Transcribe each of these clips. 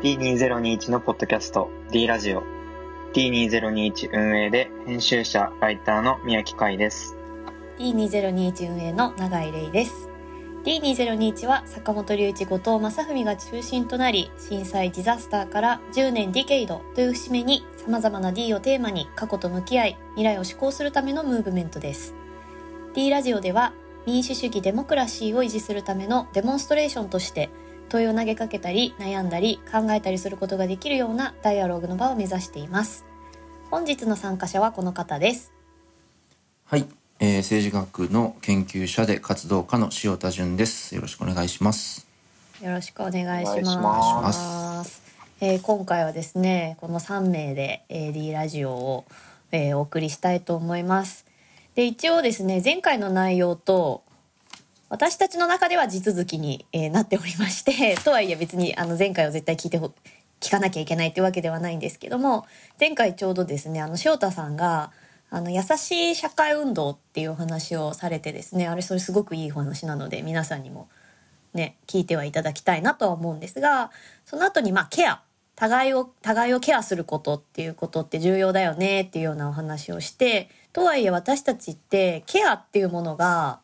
D2021 のポッドキャスト D ラジオ D2021 運営で編集者、ライターの宮城海です。D2021 運営の永井玲です。D2021 は坂本龍一後藤正文が中心となり震災ディザスターから10年ディケイドという節目に様々な D をテーマに過去と向き合い未来を施行するためのムーブメントです D ラジオでは民主主義デモクラシーを維持するためのデモンストレーションとして問いを投げかけたり悩んだり考えたりすることができるようなダイアログの場を目指しています。本日の参加者はこの方です。はい、えー、政治学の研究者で活動家の塩田純です。よろしくお願いします。よろしくお願いします。えー、今回はですねこの3名で AD ラジオを、えー、お送りしたいと思います。で一応ですね前回の内容と私たちの中では地続きに、えー、なっておりまして とはいえ別にあの前回を絶対聞いて聞かなきゃいけないってわけではないんですけども前回ちょうどですねあの翔太さんがあの優しい社会運動っていうお話をされてですねあれそれすごくいい話なので皆さんにもね聞いてはいただきたいなとは思うんですがその後にまあケア。互いを互いをケアすることっていうことって重要だよねっていうようなお話をしてとはいえ私たちってケアっていうものが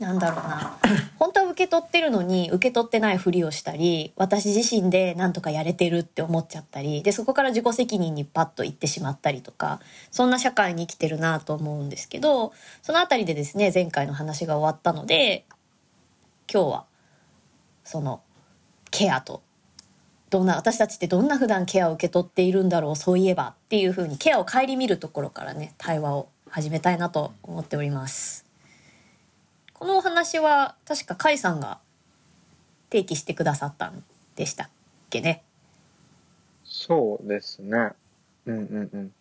なんだろうな本当は受け取ってるのに受け取ってないふりをしたり私自身で何とかやれてるって思っちゃったりでそこから自己責任にパッと行ってしまったりとかそんな社会に生きてるなと思うんですけどその辺りでですね前回の話が終わったので今日はそのケアとどんな私たちってどんな普段ケアを受け取っているんだろうそういえばっていうふうにケアを顧みるところからね対話を始めたいなと思っております。このお話は確か甲斐さんが提起してくださったんでしたっけね？そうですね。うんうんうん。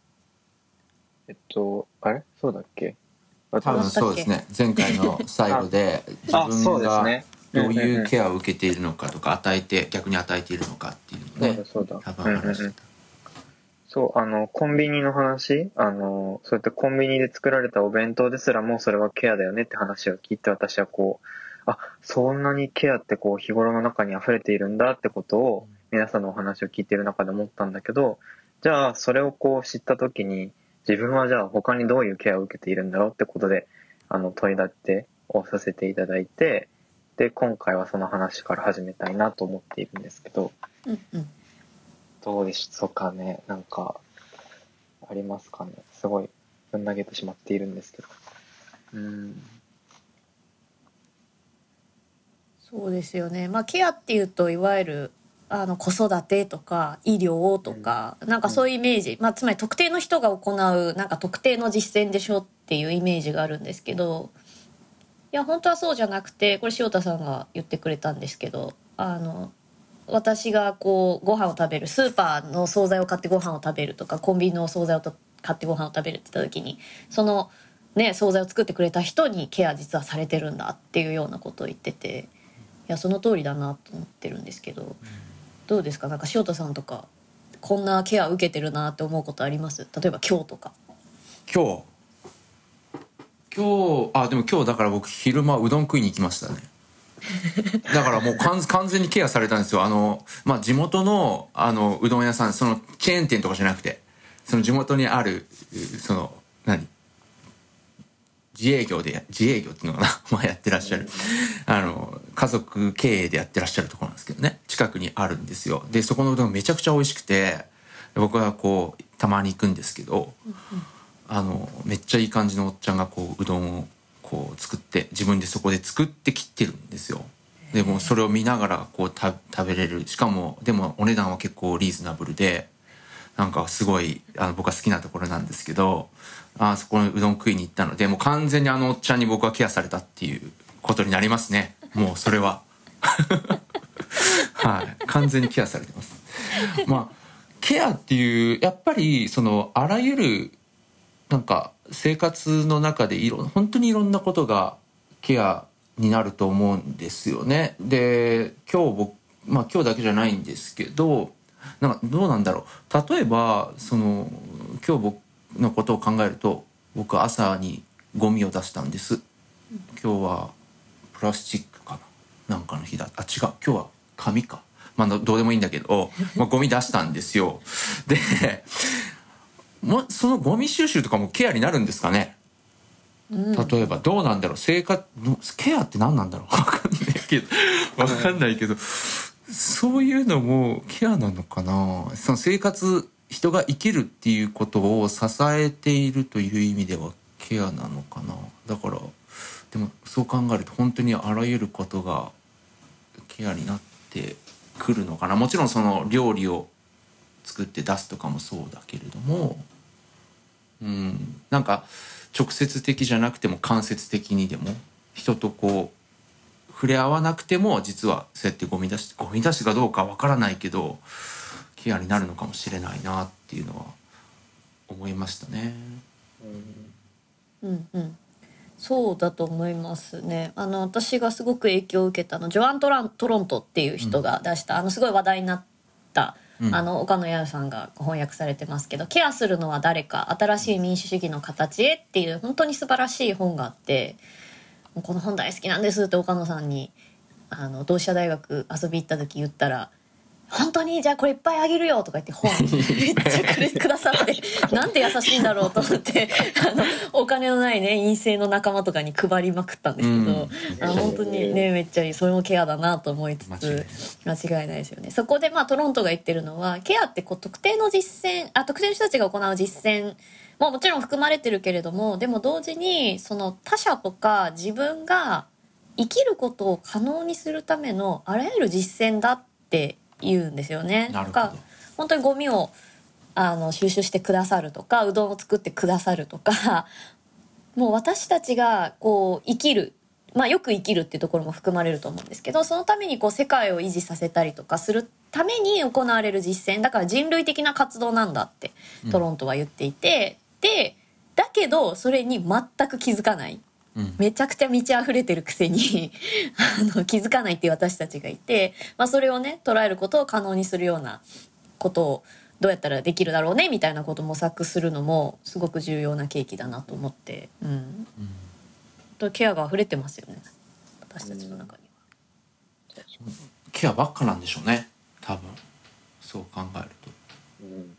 えっと、あれ？そうだっけ？多分そうですね。前回の最後で 自分がどういうケアを受けているのかとか与えて逆に与えているのかっていうのね。そうだ多分話してた。そう、あの、コンビニの話、あの、そうやってコンビニで作られたお弁当ですらもそれはケアだよねって話を聞いて私はこう、あ、そんなにケアってこう日頃の中に溢れているんだってことを皆さんのお話を聞いている中で思ったんだけど、じゃあそれをこう知った時に自分はじゃあ他にどういうケアを受けているんだろうってことで、あの、問い立てをさせていただいて、で、今回はその話から始めたいなと思っているんですけど、うんうん。どうでしょうかねなんか、ありますかねすごい、ぶん投げてしまっているんですけど。うん。そうですよね。まあ、ケアっていうと、いわゆる、あの、子育てとか、医療とか、うん、なんかそういうイメージ、まあ、つまり特定の人が行う、なんか特定の実践でしょっていうイメージがあるんですけど、いや、本当はそうじゃなくて、これ塩田さんが言ってくれたんですけど、あの、私がこうご飯を食べるスーパーの惣菜を買ってご飯を食べるとかコンビニの惣菜を買ってご飯を食べるって言った時にそのね惣菜を作ってくれた人にケア実はされてるんだっていうようなことを言ってていやその通りだなと思ってるんですけどどうですか？なんか塩田さんとかこんなケア受けてるなって思うことあります？例えば今日とか。今日。今日あでも今日だから僕昼間うどん食いに行きましたね。だからもう完全にケアされたんですよ。あの、まあ、地元の、あの、うどん屋さん、その、チェーン店とかじゃなくて、その地元にある、その、何？自営業で、自営業っていうのかな？まあ、やってらっしゃる。あの、家族経営でやってらっしゃるところなんですけどね。近くにあるんですよ。で、そこのうどんめちゃくちゃ美味しくて、僕はこう、たまに行くんですけど、あの、めっちゃいい感じのおっちゃんがこう、うどんをこう作って自分でそこで作って切ってるんですよ。でもそれを見ながらこう食べれる。しかもでもお値段は結構リーズナブルでなんかすごいあの僕は好きなところなんですけどあそこのうどん食いに行ったのでもう完全にあのおっちゃんに僕はケアされたっていうことになりますね。もうそれは。はい。完全にケアされてます。まあケアっていうやっぱりそのあらゆるなんか生活の中でいろ本当にいろんなことがケアになると思うんですよね。で今日僕まあ今日だけじゃないんですけどなんかどうなんだろう。例えばその今日僕のことを考えると僕朝にゴミを出したんです。今日はプラスチックかな。なんかの日だ。あ違う。今日は紙か。まあどうでもいいんだけど、まあ、ゴミ出したんですよ。でもそのゴミ収集とかもケアになるんですかね？例えばどうなんだろう？生活ケアって何なんだろう？分かんないけど。分かんないけど。そういうのもケアなのかな？その生活人が生きるっていうことを支えているという意味ではケアなのかな？だからでもそう考えると本当にあらゆることがケアになってくるのかな？もちろんその料理を作って出すとかもそうだけれどもうんなんか直接的じゃなくても間接的にでも人とこう触れ合わなくても実はそうやってゴミ出しゴミ出しかどうかわからないけどケアになるのかもしれないなっていうのは思いましたね。うんうんそうだと思いますね。あの私がすごく影響を受けたのジョアン・トラントロントっていう人が出した、うん、あのすごい話題になった、あの岡野弥さんが翻訳されてますけど「ケアするのは誰か新しい民主主義の形へ」っていう本当に素晴らしい本があって「この本大好きなんです」って岡野さんにあの同志社大学遊び行った時言ったら本当にじゃあこれいっぱいあげるよとか言って本 めっちゃくれくださってなんて優しいんだろうと思ってあのお金のないね陰性の仲間とかに配りまくったんですけど、うん、あ本当にねめっちゃいいそれもケアだなと思いつつ間違いないですよね。そこでまあトロントが言ってるのはケアってこう特定の実践あ特定の人たちが行う実践ももちろん含まれてるけれどもでも同時にその他者とか自分が生きることを可能にするためのあらゆる実践だって言うんですよね。なるほど。本当にゴミをあの収集してくださるとかうどんを作ってくださるとか もう私たちがこう生きるまあよく生きるっていうところも含まれると思うんですけどそのためにこう世界を維持させたりとかするために行われる実践だから人類的な活動なんだってトロントは言っていて、うん、でだけどそれに全く気づかないめちゃくちゃ満ち溢れてるくせに あの気づかないっていう私たちがいて、まあ、それをね捉えることを可能にするようなことをどうやったらできるだろうねみたいなことを模索するのもすごく重要な契機だなと思って、うん、うん、ケアが溢れてますよね。私たちの中には。ケアばっかなんでしょうね。多分。そう考えると。うん。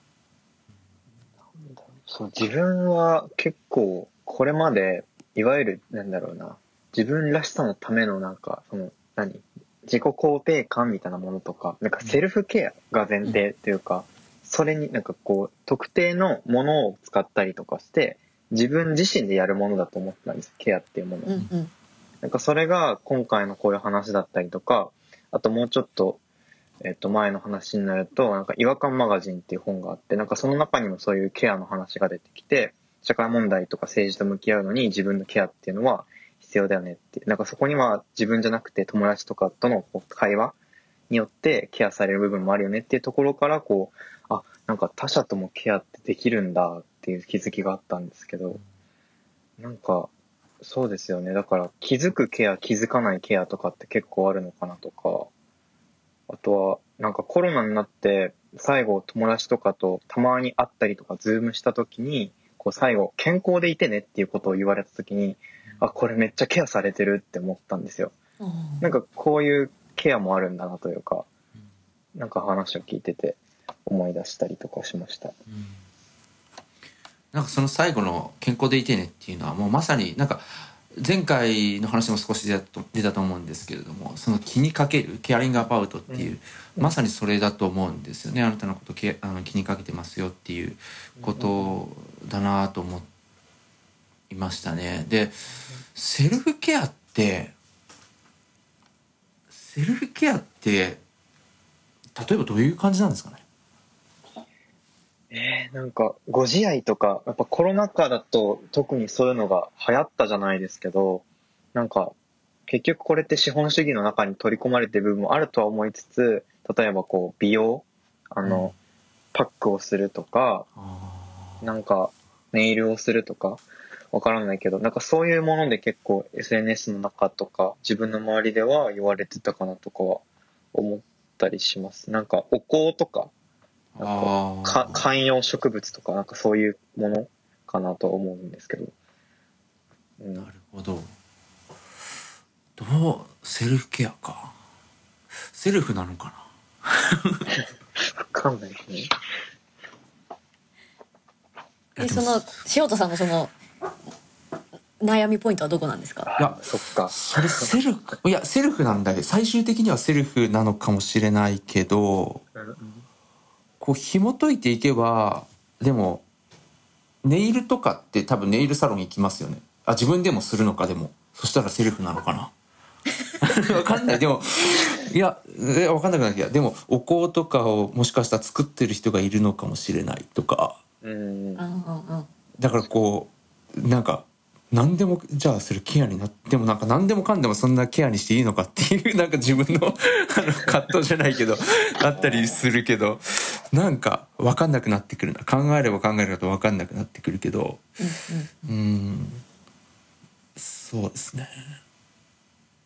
そう自分は結構これまでいわゆる、なんだろうな、自分らしさのためのなんか、その、何？自己肯定感みたいなものとか、なんかセルフケアが前提というか、それになんかこう、特定のものを使ったりとかして、自分自身でやるものだと思ったんです、ケアっていうもの。うんうん、なんかそれが今回のこういう話だったりとか、あともうちょっと、えっと、前の話になると、なんか違和感マガジンっていう本があって、なんかその中にもそういうケアの話が出てきて、社会問題とか政治と向き合うのに自分のケアっていうのは必要だよねって。なんかそこには自分じゃなくて友達とかとの会話によってケアされる部分もあるよねっていうところからこうあなんか他者ともケアってできるんだっていう気づきがあったんですけどなんかそうですよね。だから気づくケア気づかないケアとかって結構あるのかなとか。あとはなんかコロナになって最後友達とかとたまに会ったりとかズームした時にこう最後、健康でいてねっていうことを言われた時に、あ、これめっちゃケアされてるって思ったんですよ。なんかこういうケアもあるんだなというか、なんか話を聞いてて思い出したりとかしました。うん、なんかその最後の健康でいてねっていうのはもうまさになんか前回の話も少し出た出たと思うんですけれどもその気にかけるケアリングアバウトっていう、うん、まさにそれだと思うんですよね。あなたのことけあの気にかけてますよっていうことだなと思いましたね。でセルフケアってセルフケアって例えばどういう感じなんですかね？えー、なんか、ご自愛とか、やっぱコロナ禍だと特にそういうのが流行ったじゃないですけど、なんか、結局これって資本主義の中に取り込まれてる部分もあるとは思いつつ、例えばこう、美容、あの、うん、パックをするとか、なんか、ネイルをするとか、わからないけど、なんかそういうもので結構 SNS の中とか、自分の周りでは言われてたかなとかは思ったりします。なんか、お香とか、か観葉植物とかなんかそういうものかなと思うんですけど、うん、なるほど。どうセルフケアか。セルフなのかな。わかんないですね。でその塩田さんのその悩みポイントはどこなんですか？いやそっか。それセルフいやセルフなんだけど最終的にはセルフなのかもしれないけどこう紐解いていけばでもネイルとかって多分ネイルサロン行きますよね。あ自分でもするのかでも。そしたらセルフなのかな。わかんない。でもいやえわかんなくなきゃでもお香とかをもしかしたら作ってる人がいるのかもしれないとか。うん。うんうんうん。だからこうなんか何でもじゃあそれケアになってもなんか何でもかんでもそんなケアにしていいのかっていうなんか自分のあの葛藤じゃないけどあったりするけどなんか分かんなくなってくるな。考えれば考えるほど分かんなくなってくるけど。うんうん。うん。そうですね。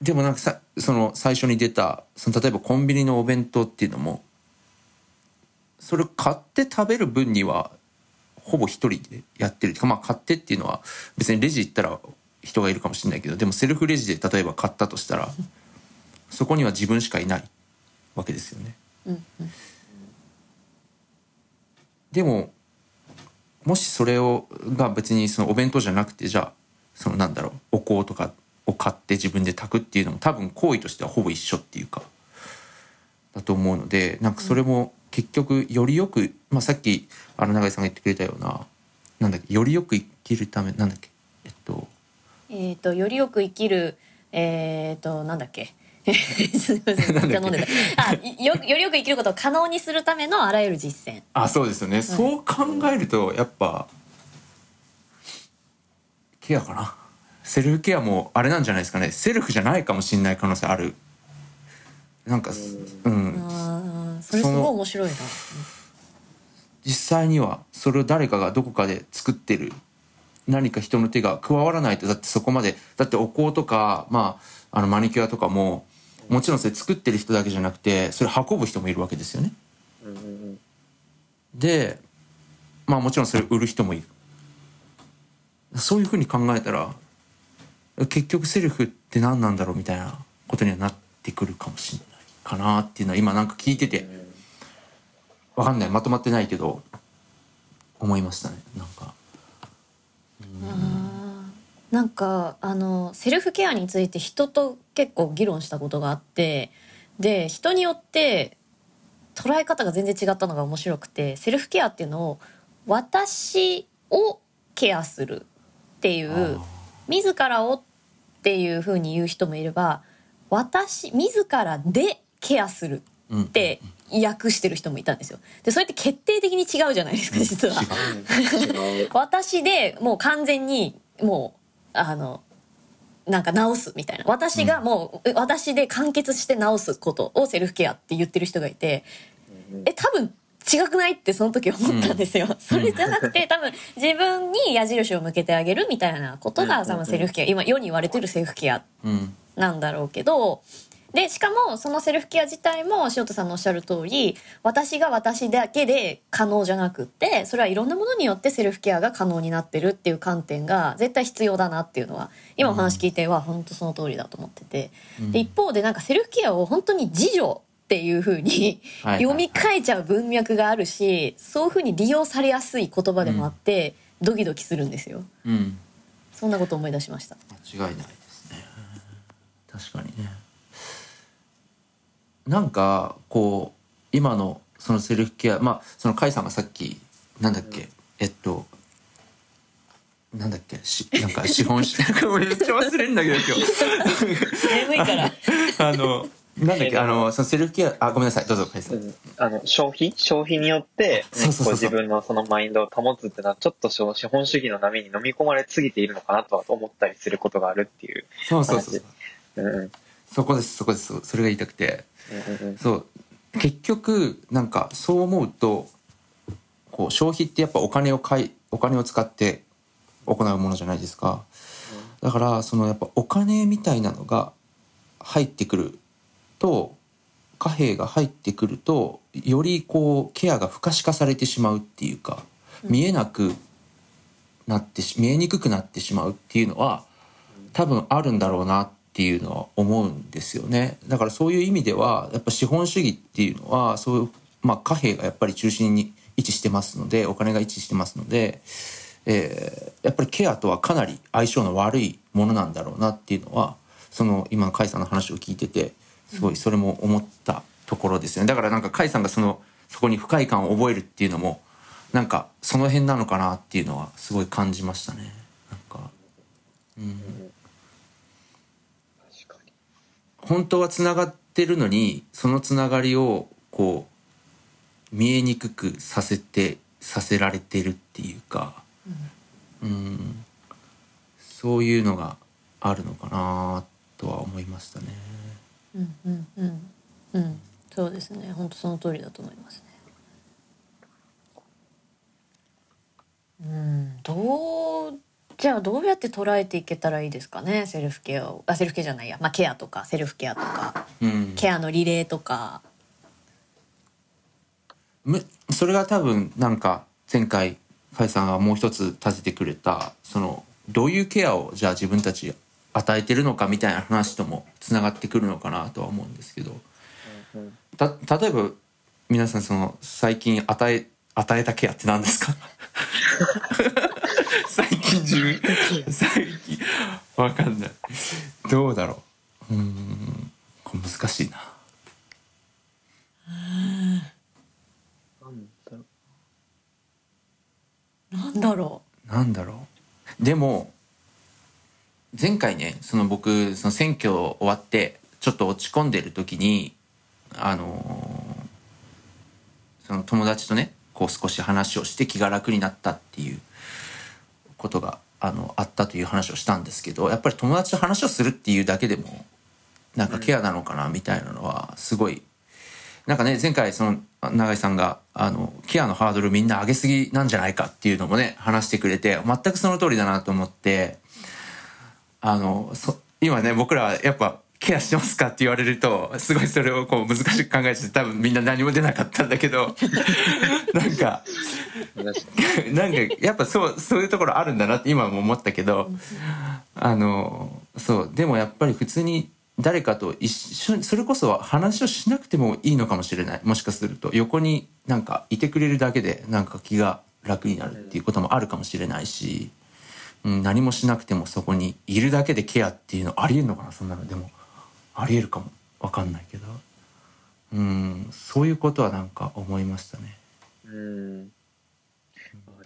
でもなんかさその最初に出たその例えばコンビニのお弁当っていうのもそれ買って食べる分にはほぼ一人でやってるまあ買ってっていうのは別にレジ行ったら人がいるかもしれないけどでもセルフレジで例えば買ったとしたらそこには自分しかいないわけですよね。うんうんでももしそれをが別にそのお弁当じゃなくてじゃあそのなんだろうお香とかを買って自分で炊くっていうのも多分行為としてはほぼ一緒っていうかだと思うのでなんかそれも結局よりよく、まあ、さっきあの永井さんが言ってくれたようななんだっけよりよく生きるためなんだっけえっとえっ、とよりよく生きるえっ、となんだっけ。すみません めっちゃ飲んでた。あよよりよく生きることを可能にするためのあらゆる実践。あそうですよね、そう考えるとやっぱケアかな。セルフケアもあれなんじゃないですかね。セルフじゃないかもしれない可能性ある。なんかうんそれすごい面白いな実際にはそれを誰かがどこかで作ってる何か人の手が加わらないとだってそこまでだってお香とか、まあ、あのマニキュアとかももちろんそれ作ってる人だけじゃなくてそれ運ぶ人もいるわけですよね。でまあもちろんそれ売る人もいる。そういうふうに考えたら結局セルフって何なんだろうみたいなことにはなってくるかもしれないかなっていうのは今なんか聞いててわかんない。まとまってないけど思いましたね。なんか。なんかあのセルフケアについて人と結構議論したことがあってで人によって捉え方が全然違ったのが面白くてセルフケアっていうのを私をケアするっていう自らをっていう風に言う人もいれば私自らでケアするうんって訳してる人もいたんですよ。でそれって決定的に違うじゃないですか実は。違う。私でもう完全にもうあのなんか治すみたいな。私がもう、私で完結して治すことをセルフケアって言ってる人がいてえ多分違くないってその時思ったんですよ、それじゃなくて多分自分に矢印を向けてあげるみたいなことが多分セルフケア今世に言われてるセルフケアうん。なんだろうけどでしかもそのセルフケア自体も塩田さんのおっしゃる通り私が私だけで可能じゃなくってそれはいろんなものによってセルフケアが可能になってるっていう観点が絶対必要だなっていうのは今お話聞いては本当その通りだと思ってて、で一方でなんかセルフケアを本当に自助っていう風にはいはい読み替えちゃう文脈があるしそういう風に利用されやすい言葉でもあって、ドキドキするんですよ。うん。そんなこと思い出しました。間違いないですね。確かにねなんかこう今のそのセルフケアまあその甲斐さんがさっきなんだっけ、えっとなんだっけしなんか資本主 義めっちゃ忘れるんだけど今日。眠いから。あのなんだっけあのそのセルフケアあごめんなさいどうぞ甲斐さん、うんあの消費？消費によって、そうそうそうそう。こ自分のそのマインドを保つっていうのはちょっと資本主義の波に飲み込まれすぎているのかなとは思ったりすることがあるっていう。そうそうそうう。んうん。そこですそこです。それが言いたくてそう。結局なんかそう思うとこう消費ってやっぱお金を買いお金を使って行うものじゃないですか。だからそのやっぱお金みたいなのが入ってくると貨幣が入ってくるとよりこうケアが不可視化されてしまうっていうか見えなくなって見えにくくなってしまうっていうのは多分あるんだろうなってっていうのは思うんですよね。だからそういう意味ではやっぱ資本主義っていうのはそういう、まあ、貨幣がやっぱり中心に位置してますのでお金が位置してますので、えー、やっぱりケアとはかなり相性の悪いものなんだろうなっていうのはその今の甲斐さんの話を聞いててすごいそれも思ったところですよね。だからなんか甲斐さんがそのそこに不快感を覚えるっていうのもなんかその辺なのかなっていうのはすごい感じましたね。なんかうん。本当はつながってるのにそのつながりをこう見えにくくさせてさせられてるっていうか、うん、うんそういうのがあるのかなとは思いましたね。うんうんうんうん、そうですね。本当その通りだと思いますね。うん、どうじゃあどうやって捉えていけたらいいですかね？セルフケアを。あセルフケアじゃないや、まあ、ケアとかセルフケアとか、うん、ケアのリレーとか。むそれが多分なんか前回甲斐さんがもう一つ立ててくれたそのどういうケアをじゃあ自分たち与えてるのかみたいな話ともつながってくるのかなとは思うんですけど、た例えば皆さんその最近与え与えたケアって何ですか？最近自分最近。わかんない。どうだろう。うん。これ難しいな。なんだろう。なんだろう。でも前回ねその僕その選挙終わってちょっと落ち込んでる時にあのー、その友達とねこう少し話をして気が楽になったっていうことがあのあったという話をしたんですけどやっぱり友達と話をするっていうだけでもなんかケアなのかなみたいなのはすごいなんかね前回その永井さんがあのケアのハードルみんな上げすぎなんじゃないかっていうのもね話してくれて全くその通りだなと思ってあの今ね僕らやっぱケアしてますかって言われるとすごいそれをこう難しく考えて多分みんな何も出なかったんだけど なんかなんかやっぱそうそういうところあるんだなって今も思ったけどあのそうでもやっぱり普通に誰かと一緒にそれこそ話をしなくてもいいのかもしれない。もしかすると横になんかいてくれるだけでなんか気が楽になるっていうこともあるかもしれないし、うん、何もしなくてもそこにいるだけでケアっていうのありえるのかなそんなの。でも。ありえるかも。分かんないけど。うんそういうことはなんか思いましたね。うん。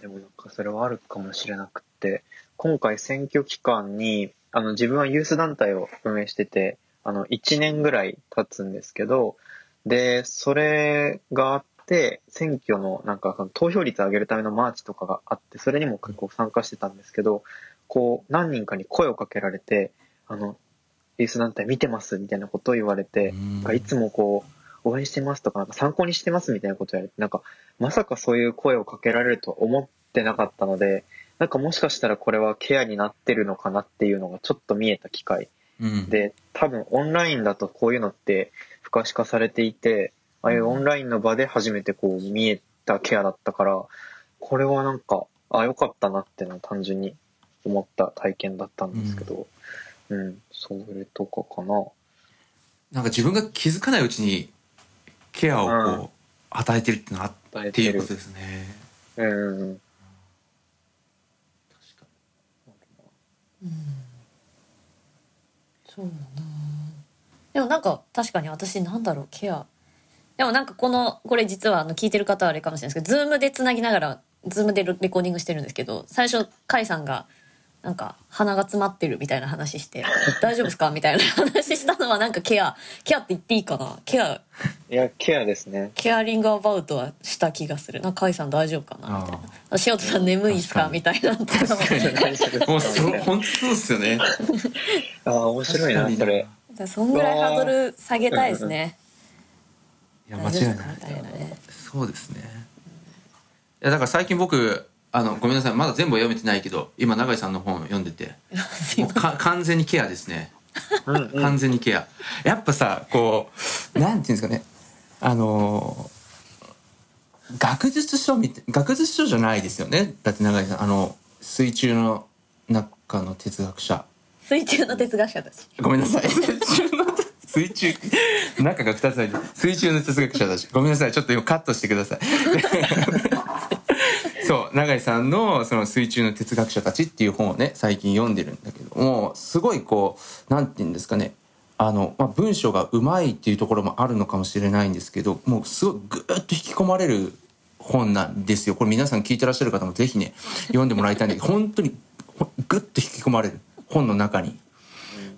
でもなんかそれはあるかもしれなくて。今回選挙期間にあの自分はユース団体を運営しててあの1年ぐらい経つんですけどでそれがあって選挙のなんか投票率上げるためのマーチとかがあってそれにも結構参加してたんですけどこう何人かに声をかけられてあのユース団体見てますみたいなことを言われて、いつもこう、応援してますとか、なんか参考にしてますみたいなことを言われて、なんか、まさかそういう声をかけられると思ってなかったので、なんかもしかしたらこれはケアになってるのかなっていうのがちょっと見えた機会。うん、で、多分オンラインだとこういうのって不可視化されていて、ああいうオンラインの場で初めてこう見えたケアだったから、これはなんか、あ、良かったなっていうのは単純に思った体験だったんですけど、うん、それとかかな。なんか自分が気づかないうちにケアをこう、うん、与えてるってのはっていうことですね。うん。確かに。うん。そうだな。でもなんか確かに私なんだろうケア。でもなんかこのこれ実はあの聞いてる方はあれかもしれないですけどズームでつなぎながらズームでレコーディングしてるんですけど最初甲斐さんがなんか鼻が詰まってるみたいな話して 大丈夫ですかみたいな話したのはなんかケアケアって言っていいかな？ケアいやケアですね。 caring about はした気がする。なんか甲斐さん大丈夫かな？みたいな塩田さん眠いっすか？みたいな。もうそ本当そうですよね。ああ面白いなそれ。そんぐらいハードル下げたいですね。いや間違いない。そうですね。いやだから最近僕あのごめんなさい。まだ全部読めてないけど今永井さんの本読んでて。もうか完全にケアですね。完全にケア。やっぱさこうなんていうんですかね。あの学術書み学術書じゃないですよね。だって永井さんあの水中の中の哲学者。水中の哲学者たち。ごめんなさい。水中中が2つ入って水中の哲学者たち。ごめんなさい。ちょっと今カットしてくださいそう永井さんの「その水中の哲学者たち」っていう本をね最近読んでるんだけどもすごいこうなんて言うんですかねあの、まあ、文章がうまいっていうところもあるのかもしれないんですけどもうすごいぐーっと引き込まれる本なんですよこれ皆さん聞いてらっしゃる方もぜひね読んでもらいたいんだけど本当にぐっと引き込まれる本の中に。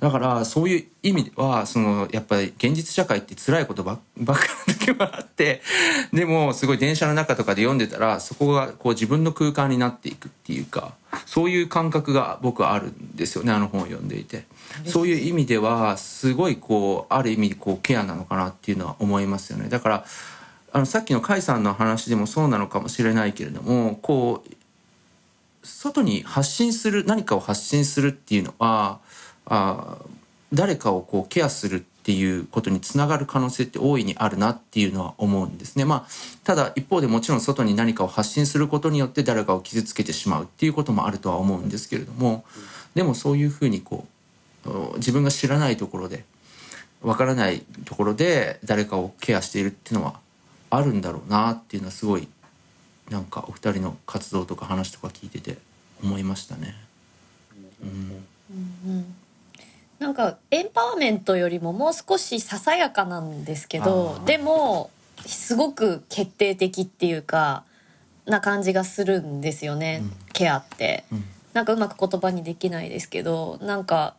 だからそういう意味ではそのやっぱり現実社会って辛いことばばっかの時もあって でもすごい電車の中とかで読んでたらそこがこう自分の空間になっていくっていうかそういう感覚が僕はあるんですよねあの本を読んでいて。そういう意味ではすごいこうある意味こうケアなのかなっていうのは思いますよね。だからあのさっきの甲斐さんの話でもそうなのかもしれないけれどもこう外に発信する何かを発信するっていうのはあ誰かをこうケアするっていうことにつながる可能性って大いにあるなっていうのは思うんですね。まあ、ただ一方でもちろん外に何かを発信することによって誰かを傷つけてしまうっていうこともあるとは思うんですけれどもでもそういうふうにこう自分が知らないところでわからないところで誰かをケアしているっていうのはあるんだろうなっていうのはすごいなんかお二人の活動とか話とか聞いてて思いましたね。うんうんうんなんかエンパワーメントよりももう少しささやかなんですけどでもすごく決定的っていうかな感じがするんですよね、うん、ケアって、うん、なんかうまく言葉にできないですけどなんか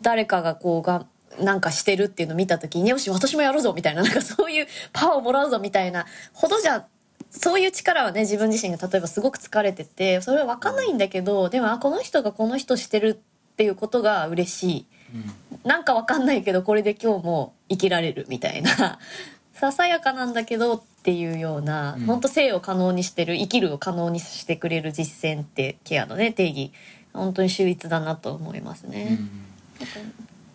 誰かがこうがなんかしてるっていうのを見た時によし私もやるぞみたいななんかそういうパワーをもらうぞみたいなほどじゃそういう力はね自分自身が例えばすごく疲れててそれは分かんないんだけどでもあこの人がこの人してるっていうことが嬉しい。なんかわかんないけどこれで今日も生きられるみたいな。ささやかなんだけどっていうような、うん、本当生を可能にしてる生きるを可能にしてくれる実践ってケアのね定義。本当に秀逸だなと思いますね。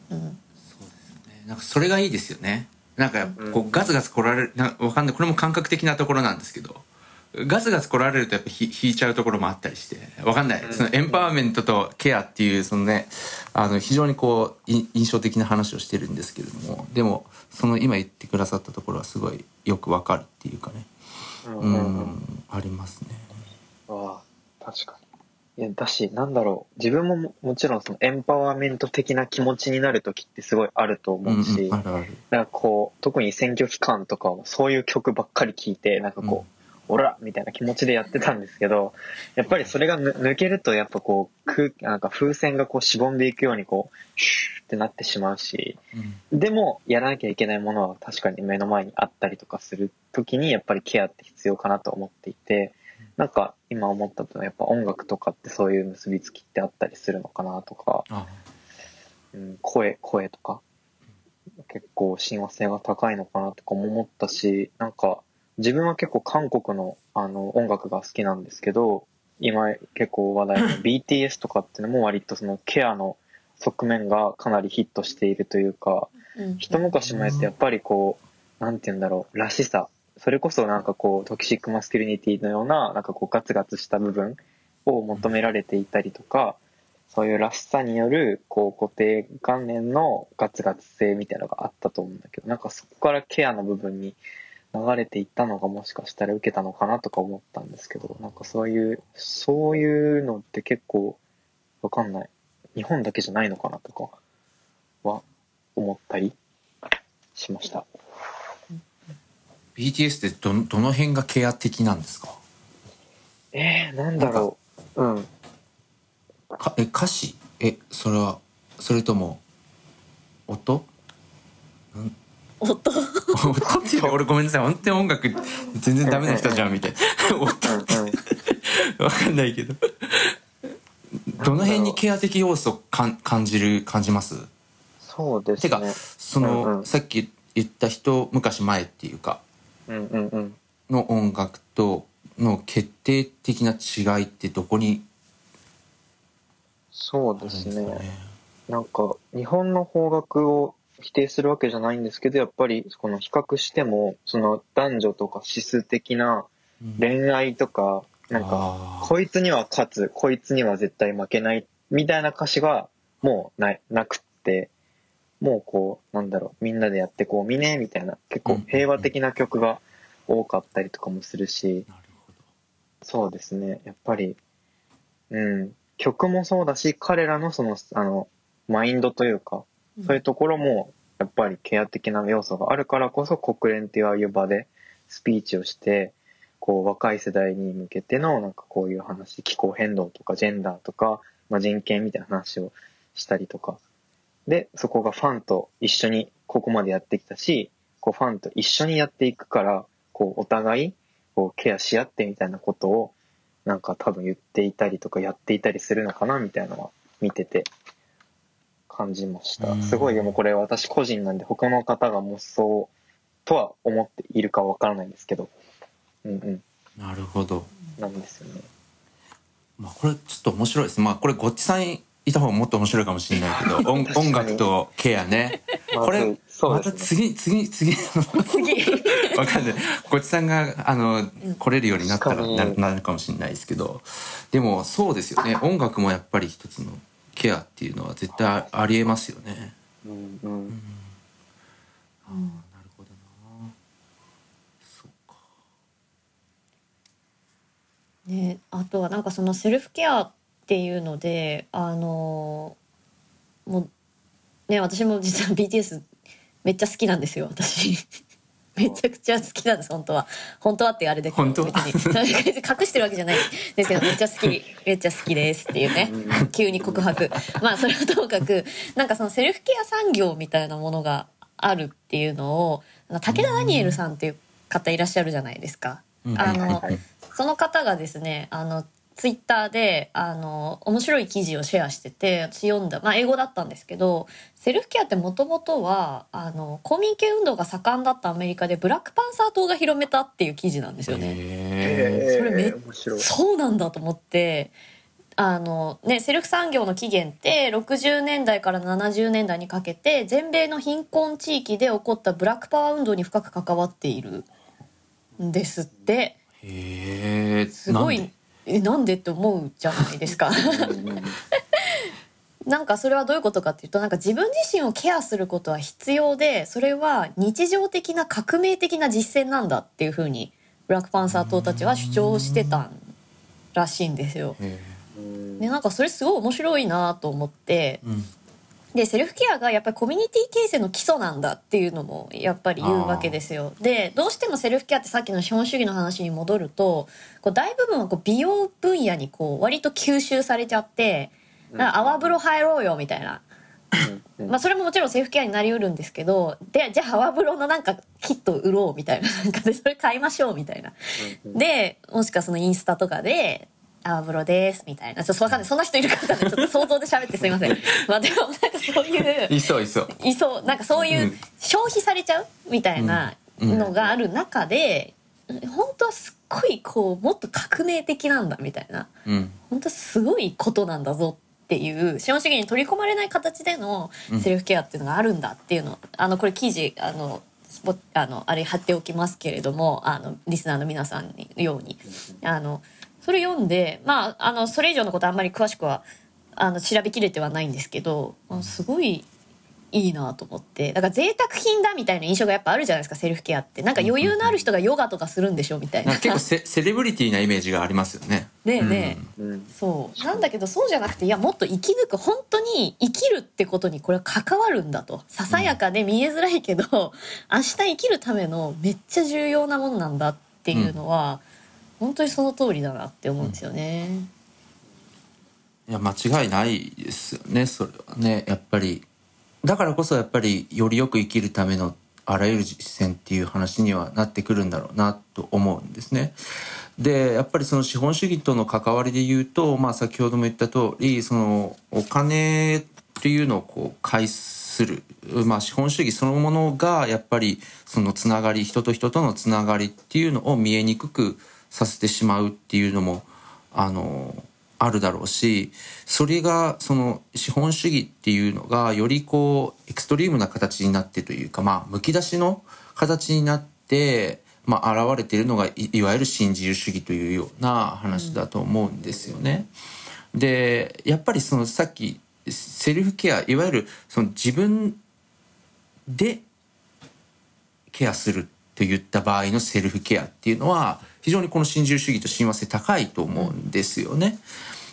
うん、うん、そうですね。なんかそれがいいですよね。なんかこうガツガツ来られるなわかんない。これも感覚的なところなんですけどガツガツ来られるとやっぱ引いちゃうところもあったりしてわかんない、そのエンパワーメントとケアっていうそのねあの非常にこう印象的な話をしてるんですけれどもでもその今言ってくださったところはすごいよくわかるっていうかね。うん、ありますね。ああ確かに。いやだしなんだろう。自分ももちろんそのエンパワーメント的な気持ちになる時ってすごいあると思うし、うんうん、あるあるだからこう特に選挙期間とかはそういう曲ばっかり聴いてなんかこう、オラみたいな気持ちでやってたんですけど、やっぱりそれが抜けると、やっぱこう、空、なんか風船がこうしぼんでいくようにこう、シューってなってしまうし、うん、でも、やらなきゃいけないものは確かに目の前にあったりとかする時に、やっぱりケアって必要かなと思っていて、なんか今思ったとやっぱ音楽とかってそういう結びつきってあったりするのかなとか、うん、声、声とか、結構親和性が高いのかなとかも思ったし、なんか、自分は結構韓国のあの音楽が好きなんですけど、今結構話題の BTS とかっていうのも割とそのケアの側面がかなりヒットしているというか、一昔前ってやっぱりこう、なんて言うんだろう、らしさ。それこそなんかこう、トキシックマスキュリニティのような、なんかこうガツガツした部分を求められていたりとか、そういうらしさによる、こう固定観念のガツガツ性みたいなのがあったと思うんだけど、なんかそこからケアの部分に流れていったのがもしかしたら受けたのかなとか思ったんですけど、なんかそういう、そういうのって結構わかんない。日本だけじゃないのかなとかは思ったりしました。BTS ってどどの辺がケア的なんですか？えー、なんだろう。うん。かえ歌詞？えそれはそれとも音？音。音って俺ごめんなさい。本当に音楽全然ダメな人じゃんみたいな。音って分かんないけど。どの辺にケア的要素かん感じる感じます？そうですね。てかその、うんうん、さっき言った人昔前っていうか、うんうんうん、の音楽との決定的な違いってどこにそうですね、ね、なんか日本の邦楽を否定するわけじゃないんですけど、やっぱりこの比較しても、その男女とか指数的な恋愛とか、なんか、こいつには勝つ、こいつには絶対負けない、みたいな歌詞がもうないなくってもうこうなんだろうみんなでやってこうみねみたいな結構平和的な曲が多かったりとかもするし、そうですねやっぱりうん曲もそうだし彼らのそのあのマインドというかそういうところもやっぱりケア的な要素があるからこそ国連っていう場でスピーチをしてこう若い世代に向けてのなんかこういう話気候変動とかジェンダーとか、まあ、人権みたいな話をしたりとか。でそこがファンと一緒にここまでやってきたしこうファンと一緒にやっていくからこうお互いこうケアし合ってみたいなことをなんか多分言っていたりとかやっていたりするのかなみたいなのは見てて。感じました。うん。すごいでもこれ私個人なんで他の方がもそうとは思っているかわからないんですけど。うんうん。なるほど。なんですよね。まあこれちょっと面白いです。まあこれごっちさんいた方がもっと面白いかもしれないけど 音音楽とケアね。まあこれまた次次次。次。わかんない。ごっちさんがあの来れるようになったらななるかもしれないですけど。でもそうですよね。音楽もやっぱり一つのケアっていうのは絶対ありえますよね。うんうん。ああなるほどな。そうか。ね、あとはなんかそのセルフケアっていうのであのもうね私も実は BTS めっちゃ好きなんですよ私めちゃくちゃ好きなんです本当は。本当はってあれだけど本当？は別に。隠してるわけじゃない。ですけどめっちゃ好き。めっちゃ好きですっていうね。急に告白。まあそれはともかくなんかそのセルフケア産業みたいなものがあるっていうのを武田ダニエルさんっていう方いらっしゃるじゃないですか。うん。あのはいその方がですねあのツイッターであの面白い記事をシェアしてて私読んだ、まあ、英語だったんですけどセルフケアってもともとはあの公民権運動が盛んだったアメリカでブラックパンサー党が広めたっていう記事なんですよね。へそれめそうなんだと思ってあの、ね、セルフ産業の起源って60年代から70年代にかけて全米の貧困地域で起こったブラックパワー運動に深く関わっているんですって。えへえすごいえなんでって思うじゃないですか。なんかそれはどういうことかっていうとなんか自分自身をケアすることは必要でそれは日常的な革命的な実践なんだっていうふうにブラックパンサー党たちは主張してたんらしいんですよ。でなんかそれすごい面白いなと思ってえうんでセルフケアがやっぱりコミュニティ形成の基礎なんだっていうのもやっぱり言うわけですよ。でどうしてもセルフケアってさっきの資本主義の話に戻るとこう大部分はこう美容分野にこう割と吸収されちゃって泡風呂入ろうよみたいな。うんまあそれももちろんセルフケアになりうるんですけどでじゃあ泡風呂のなんかキット売ろうみたいななんかでそれ買いましょうみたいな。うんでもしくはそのインスタとかで「泡風呂です」みたいな。ちょっとわかんない。そんな人いるかわかんないちょっと想像で喋ってすいません。まあでもなんかそういういそういそう。いそうなんかそういううん。消費されちゃうみたいなのがある中で、本当はすっごいこうもっと革命的なんだみたいな。うん。本当すごいことなんだぞっていう資本主義に取り込まれない形でのセルフケアっていうのがあるんだっていうの。あのこれ記事あのスポあのあれ貼っておきますけれどもあのリスナーの皆さんのように。あのそれ読んでまああのそれ以上のことあんまり詳しくはあの調べきれてはないんですけどあすごいいいなと思って。だから贅沢品だみたいな印象がやっぱあるじゃないですかセルフケアって。なんか余裕のある人がヨガとかするんでしょみたいな。なんか結構セ セレブリティなイメージがありますよね。ねえねえ、うん。そう。なんだけどそうじゃなくていやもっと生き抜く本当に生きるってことにこれは関わるんだと。ささやかで見えづらいけど、明日生きるためのめっちゃ重要なものなんだっていうのは、本当にその通りだなって思うんですよね。いや間違いないですよねそれはねやっぱりだからこそやっぱりよりよく生きるためのあらゆる実践っていう話にはなってくるんだろうなと思うんですね。でやっぱりその資本主義との関わりで言うと、まあ、先ほども言った通りそのお金っていうのをこう介する、まあ、資本主義そのものがやっぱりそのつながり人と人とのつながりっていうのを見えにくくさせてしまうっていうのもあのあるだろうしそれがその資本主義っていうのがよりこうエクストリームな形になってというかまあむき出しの形になって、まあ、現れているのがいいわゆる新自由主義というような話だと思うんですよね。でやっぱりそのさっきセルフケアいわゆるその自分でケアするといった場合のセルフケアっていうのは非常にこの新自由主義と親和性高いと思うんですよね。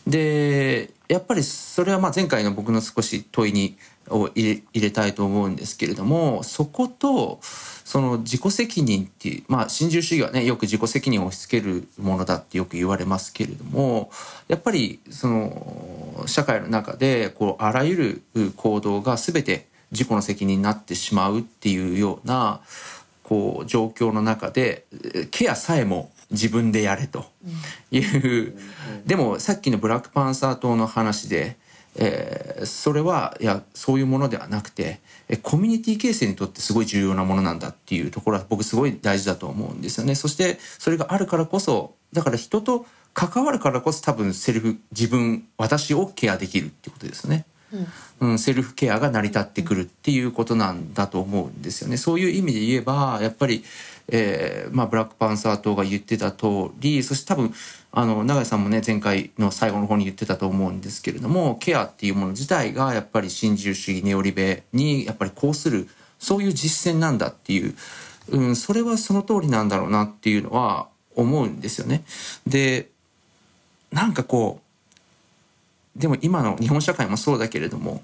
でやっぱりそれはまあ前回の僕の少し問いにを入れたいと思うんですけれどもそことその自己責任っていうまあ新自由主義はねよく自己責任を押し付けるものだってよく言われますけれどもやっぱりその社会の中でこうあらゆる行動が全て自己の責任になってしまうっていうようなこう状況の中でケアさえも自分でやれという、うん、でもさっきのブラックパンサー党の話で、えー、それはいやそういうものではなくてコミュニティ形成にとってすごい重要なものなんだっていうところは僕すごい大事だと思うんですよね。そしてそれがあるからこそだから人と関わるからこそ多分セルフ自分私をケアできるってことですね。うん、セルフケアが成り立ってくるっていうことなんだと思うんですよね。そういう意味で言えばやっぱり、えーまあ、ブラックパンサー党が言ってた通りそして多分あの永井さんもね前回の最後の方に言ってたと思うんですけれどもケアっていうもの自体がやっぱり新自由主義ネオリベにやっぱりこうするそういう実践なんだっていう、うん、それはその通りなんだろうなっていうのは思うんですよね。でなんかこうでも今の日本社会もそうだけれども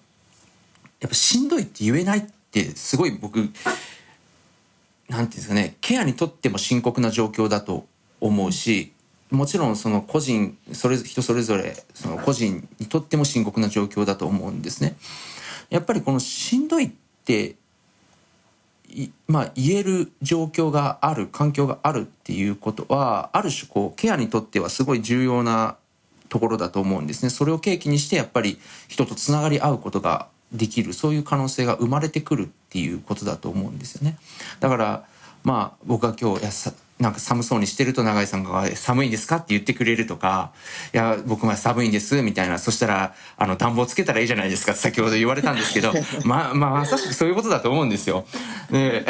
やっぱしんどいって言えないってすごい僕なんていうんですかねケアにとっても深刻な状況だと思うしもちろんその個人それ人それぞれその個人にとっても深刻な状況だと思うんですね。やっぱりこのしんどいってまあ、言える状況がある環境があるっていうことはある種こうケアにとってはすごい重要なところだと思うんですね。それを契機にしてやっぱり人とつながり合うことができるそういう可能性が生まれてくるっていうことだと思うんですよね。だからまあ僕は今日やさなんか寒そうにしてると永井さんが「寒いんですか?」って言ってくれるとか「いや僕は寒いんです」みたいなそしたら「あの暖房つけたらいいじゃないですか」って先ほど言われたんですけど まあまあまさしくそういうことだと思うんですよ。で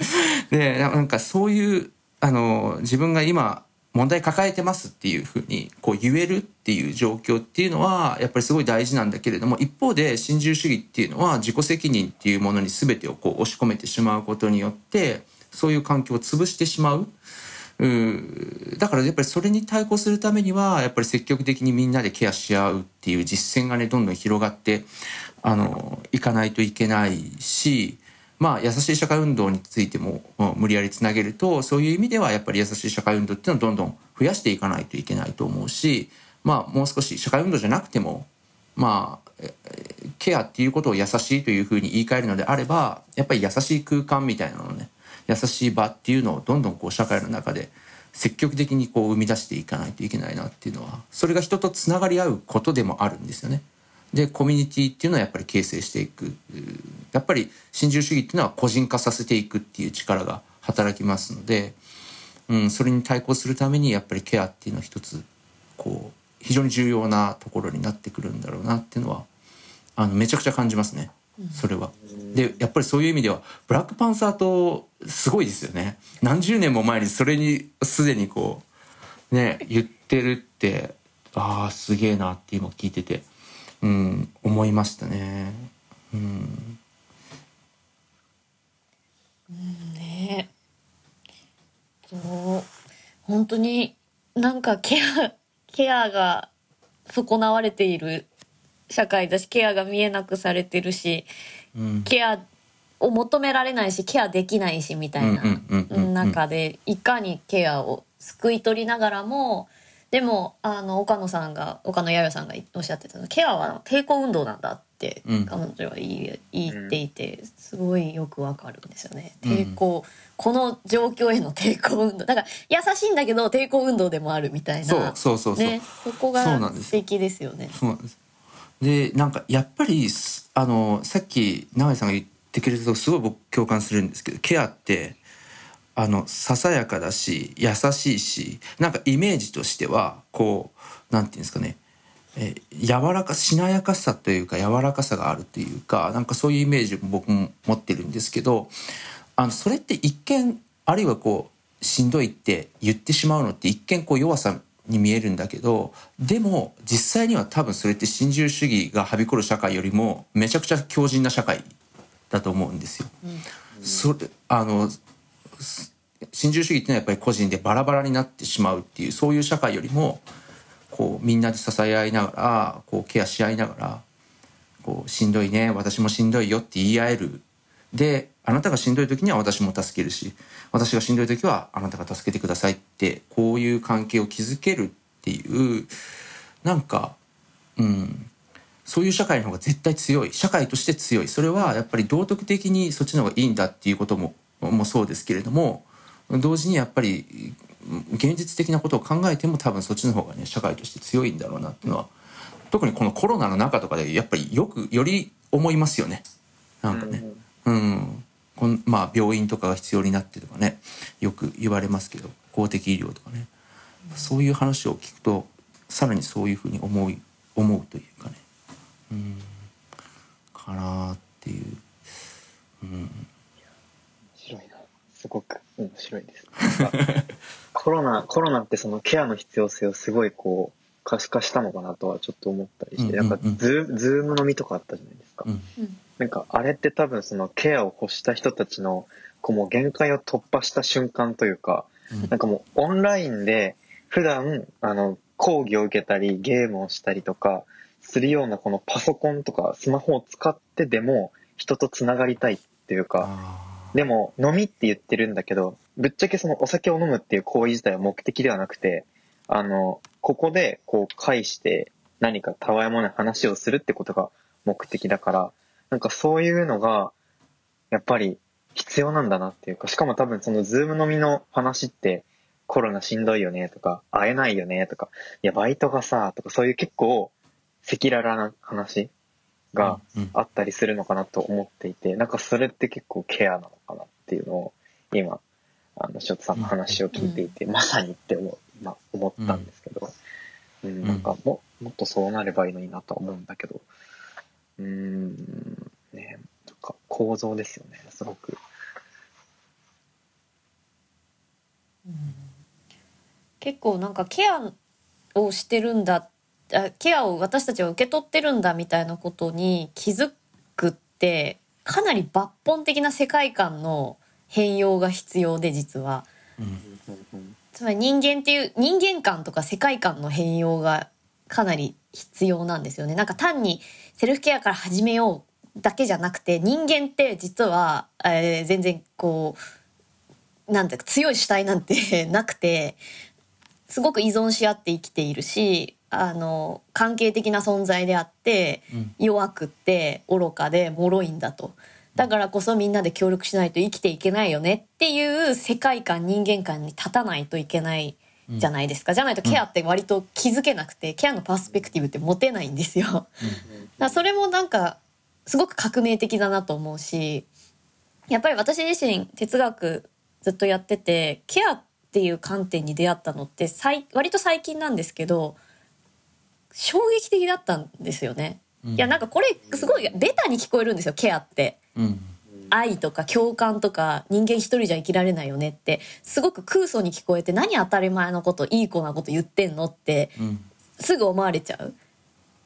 でなんかそういうあの自分が今問題抱えてますっていうふうにこう言えるっていう状況っていうのはやっぱりすごい大事なんだけれども一方で新自由主義っていうのは自己責任っていうものに全てをこう押し込めてしまうことによってそういう環境を潰してしまう。うだからやっぱりそれに対抗するためにはやっぱり積極的にみんなでケアし合うっていう実践がねどんどん広がってあのいかないといけないしまあ、優しい社会運動についても無理やりつなげるとそういう意味ではやっぱり優しい社会運動っていうのをどんどん増やしていかないといけないと思うし、まあ、もう少し社会運動じゃなくてもまあケアっていうことを優しいというふうに言い換えるのであればやっぱり優しい空間みたいなのね優しい場っていうのをどんどんこう社会の中で積極的にこう生み出していかないといけないなっていうのはそれが人とつながり合うことでもあるんですよね。でコミュニティっていうのはやっぱり形成していくやっぱり新自由主義っていうのは個人化させていくっていう力が働きますので、うん、それに対抗するためにやっぱりケアっていうのは一つこう非常に重要なところになってくるんだろうなっていうのはあのめちゃくちゃ感じますねそれは。でやっぱりそういう意味ではブラックパンサーとすごいですよね何十年も前にそれにすでにこうね言ってるってああすげえなって今聞いてて。うん、思いましたね。うん。うんね。そう本当になんかケアケアが損なわれている社会だしケアが見えなくされてるし、うん、ケアを求められないしケアできないしみたいな中でいかにケアをすくい取りながらもでもあの岡野さんが岡野弥生さんがおっしゃってたのケアは抵抗運動なんだって彼女は言い言っていてすごいよくわかるんですよね。抵抗、うん、この状況への抵抗運動だから優しいんだけど抵抗運動でもあるみたいなそうそうそうそう、ね、そこが素敵ですよね。そうなんですでなんかやっぱりあのさっき永井さんが言ってくれたとすごい僕共感するんですけどケアってあのささやかだし優しいしなんかイメージとしてはこうなんていうんですかねえ柔らかしなやかさというか柔らかさがあるというかなんかそういうイメージも僕も持ってるんですけどあのそれって一見あるいはこうしんどいって言ってしまうのって一見こう弱さに見えるんだけどでも実際には多分それって新自由主義がはびこる社会よりもめちゃくちゃ強靭な社会だと思うんですよ。うん、それあの新自由主義っていうのはやっぱり個人でバラバラになってしまうっていうそういう社会よりもこうみんなで支え合いながらこうケアし合いながらこうしんどいね私もしんどいよって言い合える。であなたがしんどい時には私も助けるし私がしんどい時はあなたが助けてくださいってこういう関係を築けるっていうなんかうんそういう社会の方が絶対強い。社会として強い。それはやっぱり道徳的にそっちの方がいいんだっていうことももそうですけれども同時にやっぱり現実的なことを考えても多分そっちの方がね社会として強いんだろうなっていうのは特にこのコロナの中とかでやっぱりよくより思いますよね。なんかね。うん、こんまあ病院とかが必要になってとかねよく言われますけど公的医療とかね。そういう話を聞くとさらにそういうふうに思い思うというかね。うん。かなっていう。うん。すごく面白いです。コロナコロナってそのケアの必要性をすごいこう可視化したのかなとはちょっと思ったりして、うんうんうん、なんかズズーム飲みとかあったじゃないですか、うん、なんかあれって多分そのケアを欲した人たちのこうもう限界を突破した瞬間というか、うん、なんかもうオンラインで普段あの講義を受けたりゲームをしたりとかするようなこのパソコンとかスマホを使ってでも人とつながりたいっていうかでも飲みって言ってるんだけどぶっちゃけそのお酒を飲むっていう行為自体は目的ではなくてあのここでこう返して何かたわいもない話をするってことが目的だからなんかそういうのが、やっぱり必要なんだなっていうか、しかも多分そのズーム飲みの話って、コロナしんどいよねとか、会えないよねとか、いや、バイトがさ、とかそういう結構赤裸々な話。があったりするのかなと思っていて、なんかそれって結構ケアなのかなっていうのを、今、あの、ショットさんの話を聞いていて、まさにって思,、まあ、思ったんですけど、うん、なんかももっとそうなればいいのになとは思うんだけど、うん、ね、なんか構造ですよね、すごく。うん、結構なんかケアをしてるんだケアを私たちは受け取ってるんだみたいなことに気づくってかなり抜本的な世界観の変容が必要で実は、うん、つまり人間っていう人間観とか世界観の変容がかなり必要なんですよね。なんか単にセルフケアから始めようだけじゃなくて人間って実は、えー、全然こうなんていうか強い主体なんてなくてすごく依存し合って生きているしあの関係的な存在であって、弱くって愚かで脆いんだと。だからこそみんなで協力しないと生きていけないよねっていう世界観人間観に立たないといけないじゃないですか、じゃないとケアって割と気づけなくて、ケアのパースペクティブって持てないんですよ。だそれもなんかすごく革命的だなと思うしやっぱり私自身哲学ずっとやっててケアっていう観点に出会ったのって割と最近なんですけど衝撃的だったんですよね。うん、いやなんかこれすごいベタに聞こえるんですよケアって。うん愛とか共感とか人間一人じゃ生きられないよねってすごく空想に聞こえて何当たり前のこといい子なこと言ってんのって、すぐ思われちゃう。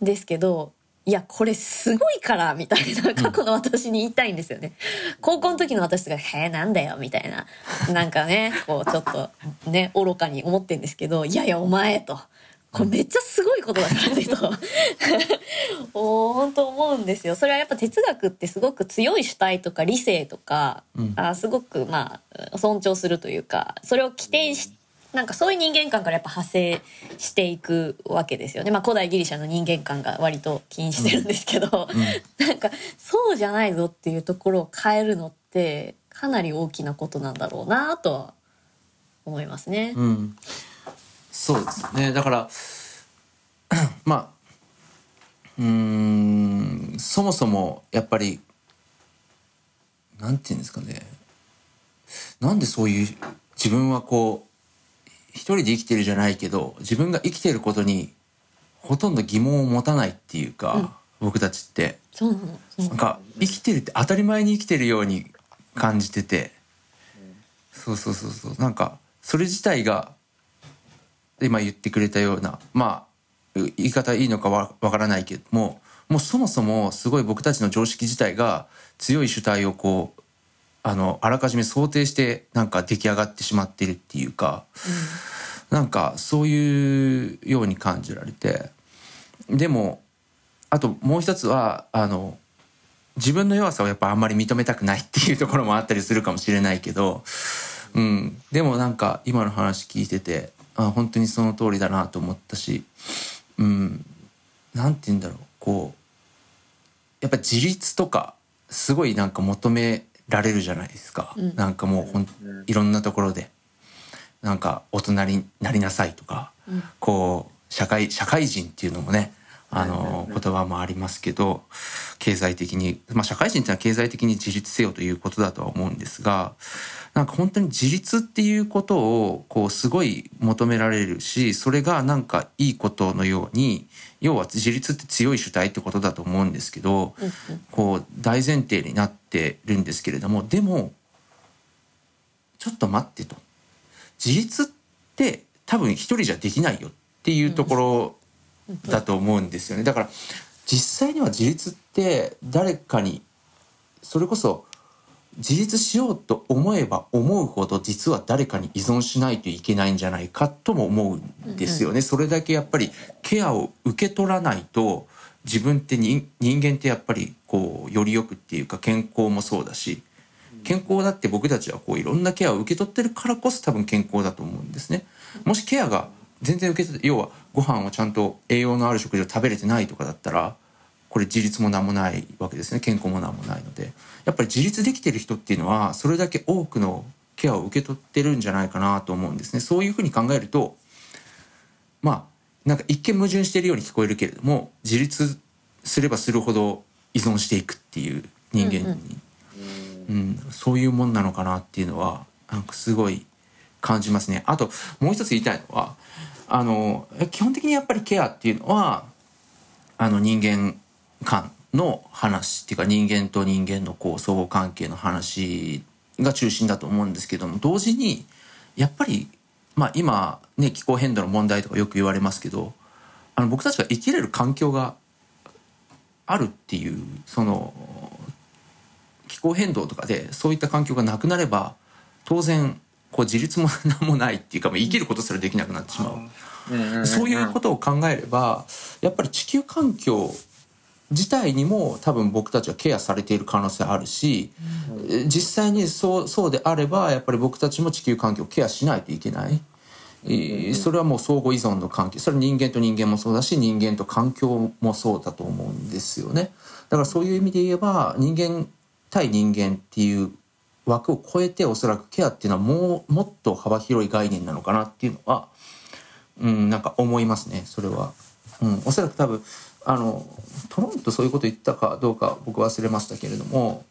ですけどいやこれすごいからみたいな過去の私に言いたいんですよね。高校の時の私が「へえなんだよ」みたいななんかねこうちょっとね愚かに思ってんですけど「いやいやお前」と。これめっちゃすごいことだからねと本当思うんですよ。それはやっぱ哲学ってすごく強い主体とか理性とか、うん、あすごくまあ尊重するというかそれを規定しなんかそういう人間観からやっぱ派生していくわけですよね。まあ古代ギリシャの人間観が割と気にしてるんですけど、うん、なんかそうじゃないぞっていうところを変えるのってかなり大きなことなんだろうなとは思いますね。うんそうですね。だから まあうんそもそもやっぱりなんて言うんですかね。なんでそういう自分はこう一人で生きてるじゃないけど自分が生きてることにほとんど疑問を持たないっていうか、うん、僕たちって。そうなんか生きてるって当たり前に生きてるように感じてて。そうそうそうそう。なんかそれ自体が今言ってくれたようなまあ言い方いいのかわからないけどももうそもそもすごい僕たちの常識自体が強い主体をこうあのあらかじめ想定してなんか出来上がってしまってるっていうか、うん、なんかそういうように感じられてでもあともう一つはあの自分の弱さをやっぱあんまり認めたくないっていうところもあったりするかもしれないけど、うん、でもなんか今の話聞いててあ本当にその通りだなと思ったし、うん、なんて言うんだろう。こうやっぱ自立とかすごいなんか求められるじゃないですか、うん、なんかもうほんいろんなところで。なんか大人になりなさいとか、うん、こう社会社会人っていうのもねあの言葉もありますけど経済的に、まあ、社会人っていうのは経済的に自立せよということだとは思うんですがなんか本当に自立っていうことをこうすごい求められるしそれがなんかいいことのように要は自立って強い主体ってことだと思うんですけど、こう大前提になってるんですけれどもでもちょっと待ってと。自立って多分一人じゃできないよっていうところだと思うんですよね。だから実際には自立って誰かにそれこそ自立しようと思えば思うほど実は誰かに依存しないといけないんじゃないかとも思うんですよね。それだけやっぱりケアを受け取らないと自分って人間ってやっぱりこうよりよくっていうか健康もそうだし健康だって僕たちはこういろんなケアを受け取ってるからこそ多分健康だと思うんですね。もしケアが全然受け取要はご飯をちゃんと栄養のある食事を食べれてないとかだったらこれ自立も何もないわけですね。健康も何もないので。やっぱり自立できてる人っていうのはそれだけ多くのケアを受け取ってるんじゃないかなと思うんですね。そういうふうに考えるとまあなんか一見矛盾しているように聞こえるけれども自立すればするほど依存していくっていう人間に、うん、うん、そういうもんなのかなっていうのはなんかすごい感じますね。あともう一つ言いたいのはあの基本的にやっぱりケアっていうのはあの人間間の話っていうか人間と人間のこう相互関係の話が中心だと思うんですけども同時にやっぱりまあ今ね気候変動の問題とかよく言われますけどあの僕たちが生きれる環境があるっていうその気候変動とかでそういった環境がなくなれば当然こう自立も何もないっていうか生きることすらできなくなってしまう、そういうことを考えればやっぱり地球環境自体にも多分僕たちはケアされている可能性あるし、うん、実際にそうそうであればやっぱり僕たちも地球環境をケアしないといけない。うん、それはもう相互依存の関係それは人間と人間もそうだし人間と環境もそうだと思うんですよね。だからそういう意味で言えば人間対人間っていう枠を超えておそらくケアっていうのはもうもっと幅広い概念なのかなっていうのはうんなんか思いますね。それは、うん、おそらく多分あのトロンとそういうこと言ったかどうか僕忘れましたけれども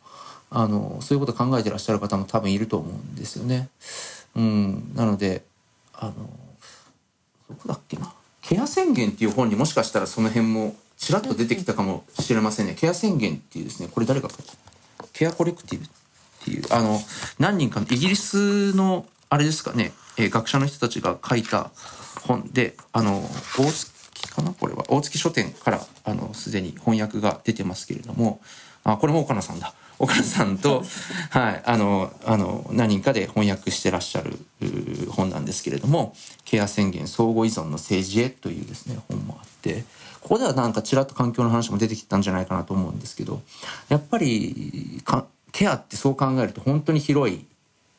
あのそういうこと考えてらっしゃる方も多分いると思うんですよね。うん、なのであのどこだっけな「ケア宣言」っていう本にもしかしたらその辺もちらっと出てきたかもしれませんね。ケア宣言っていうですねこれ誰がケアコレクティブっていうあの何人かのイギリスのあれですかね、えー、学者の人たちが書いた本であの大月かなこれは大月書店からあのすでに翻訳が出てますけれどもあこれも岡野さんだ岡野さんと、はい、あのあの何人かで翻訳してらっしゃる本なんですけれども「ケア宣言相互依存の政治へ」というですね本もあってここではなんかちらっと環境の話も出てきたんじゃないかなと思うんですけどやっぱりケアってそう考えると本当に広い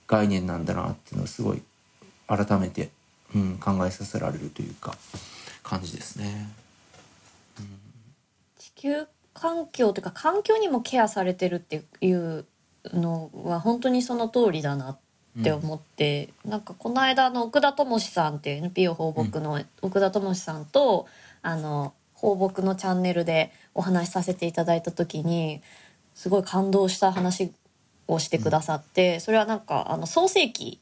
概念なんだなっていうのをすごい改めて、うん、考えさせられるというか。感じですね。うん、地球環境というか環境にもケアされてるっていうのは本当にその通りだなって思って、うん、なんかこの間の奥田智さんっていう NPO 放牧の奥田智さんと、うん、あの放牧のチャンネルでお話しさせていただいた時にすごい感動した話をしてくださって、それはなんかあの創世記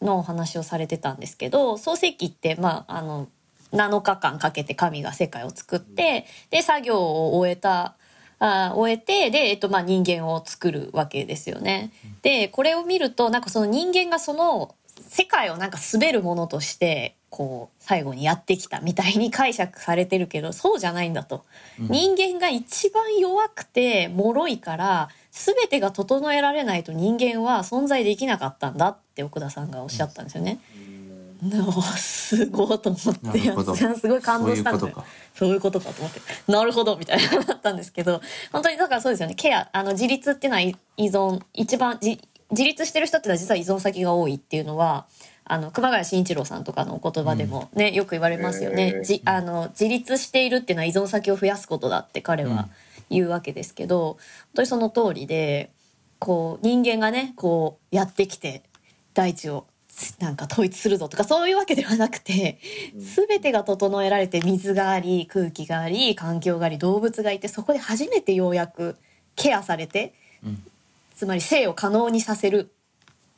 のお話をされてたんですけど創世記ってまああの7日間かけて神が世界を作ってで作業を終えたあ終えてで、えっとまあ、人間を作るわけですよね。でこれを見るとなんかその人間がその世界をなんか滑るものとしてこう最後にやってきたみたいに解釈されてるけどそうじゃないんだと、うん、人間が一番弱くて脆いから全てが整えられないと人間は存在できなかったんだって奥田さんがおっしゃったんですよね。うん、すごいと思ってすごい感動したんだよそういうことかと思って。なるほどみたいななったんですけど本当にだからそうですよね。ケアあの自立っていうのは依存一番自立してる人っていうのは実は依存先が多いっていうのはあの熊谷慎一郎さんとかのお言葉でもね、うん、よく言われますよね、じあの自立しているっていうのは依存先を増やすことだって彼は言うわけですけど、うん、本当にその通りでこう人間がねこうやってきて大地をなんか統一するぞとかそういうわけではなくて全てが整えられて水があり空気があり環境があり動物がいてそこで初めてようやくケアされて、うん、つまり生を可能にさせる。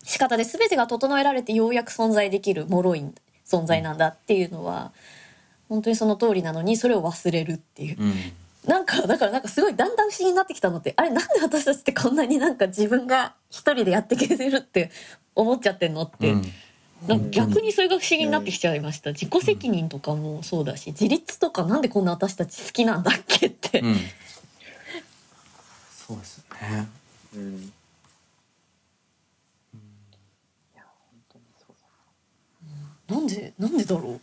仕方で全てが整えられてようやく存在できる脆い存在なんだっていうのは本当にその通りなのにそれを忘れるっていう。うんなんかだからなんかすごいだんだん不思議になってきたのってあれなんで私たちってこんなになんか自分が一人でやっていけてるって思っちゃってんのって、うん、なんか逆にそれが不思議になってきちゃいました、自己責任とかもそうだし自立とかなんでこんな私たち好きなんだっけって、うん、そうですね、うん。なんでなんでだろう？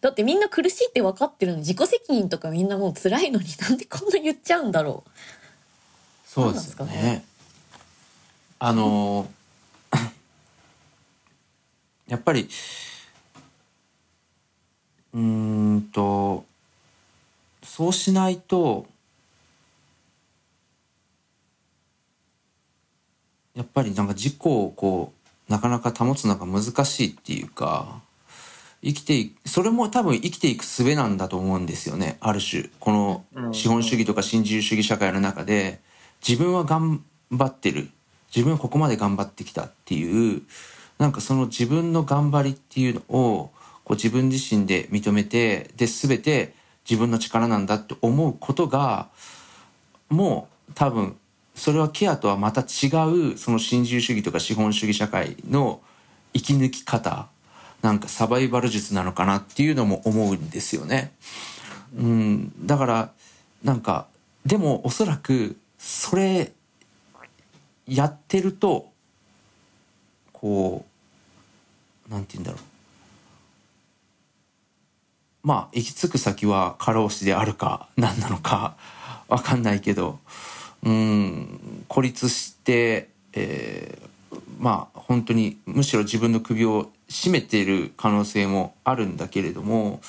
だってみんな苦しいって分かってるのに自己責任とかみんなもう辛いのに なんでこんな言っちゃうんだろう。そうですかね。あの やっぱりうんとそうしないとやっぱりなんか自己をこうなかなか保つのが難しいっていうか生きてそれも多分生きていく術なんだと思うんですよね。ある種この資本主義とか新自由主義社会の中で自分は頑張ってる。自分はここまで頑張ってきたっていうなんかその自分の頑張りっていうのをこう自分自身で認めてで全て自分の力なんだって思うことがもう多分それはケアとはまた違うその新自由主義とか資本主義社会の生き抜き方なんかサバイバル術なのかなっていうのも思うんですよね。うん、だからなんかでもおそらくそれやってるとこうなんて言うんだろうまあ行き着く先は過労死であるか何なのかわかんないけどうん孤立して、えー、まあ本当にむしろ自分の首を絞めている可能性もあるんだけれども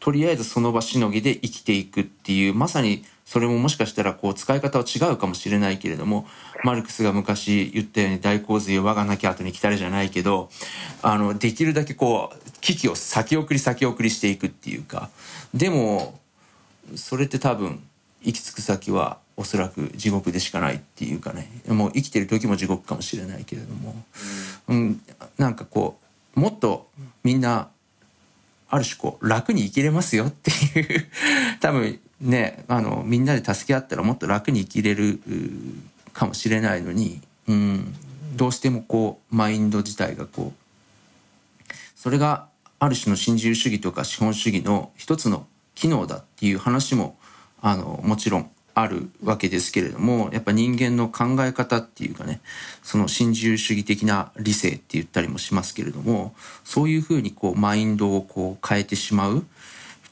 とりあえずその場しのぎで生きていくっていうまさにそれももしかしたらこう使い方は違うかもしれないけれどもマルクスが昔言ったように大洪水を我がなき後に来たれじゃないけどあのできるだけこう危機を先送り先送りしていくっていうかでもそれって多分行き着く先はおそらく地獄でしかないっていうかね。もう生きてる時も地獄かもしれないけれども、うん、なんかこうもっとみんなある種こう楽に生きれますよっていう 多分ねあのみんなで助け合ったらもっと楽に生きれるかもしれないのに、うん、どうしてもこうマインド自体がこうそれがある種の新自由主義とか資本主義の一つの機能だっていう話もあのもちろんあるわけですけれどもやっぱ人間の考え方っていうかねその新自由主義的な理性って言ったりもしますけれどもそういうふうにこうマインドをこう変えてしまうっ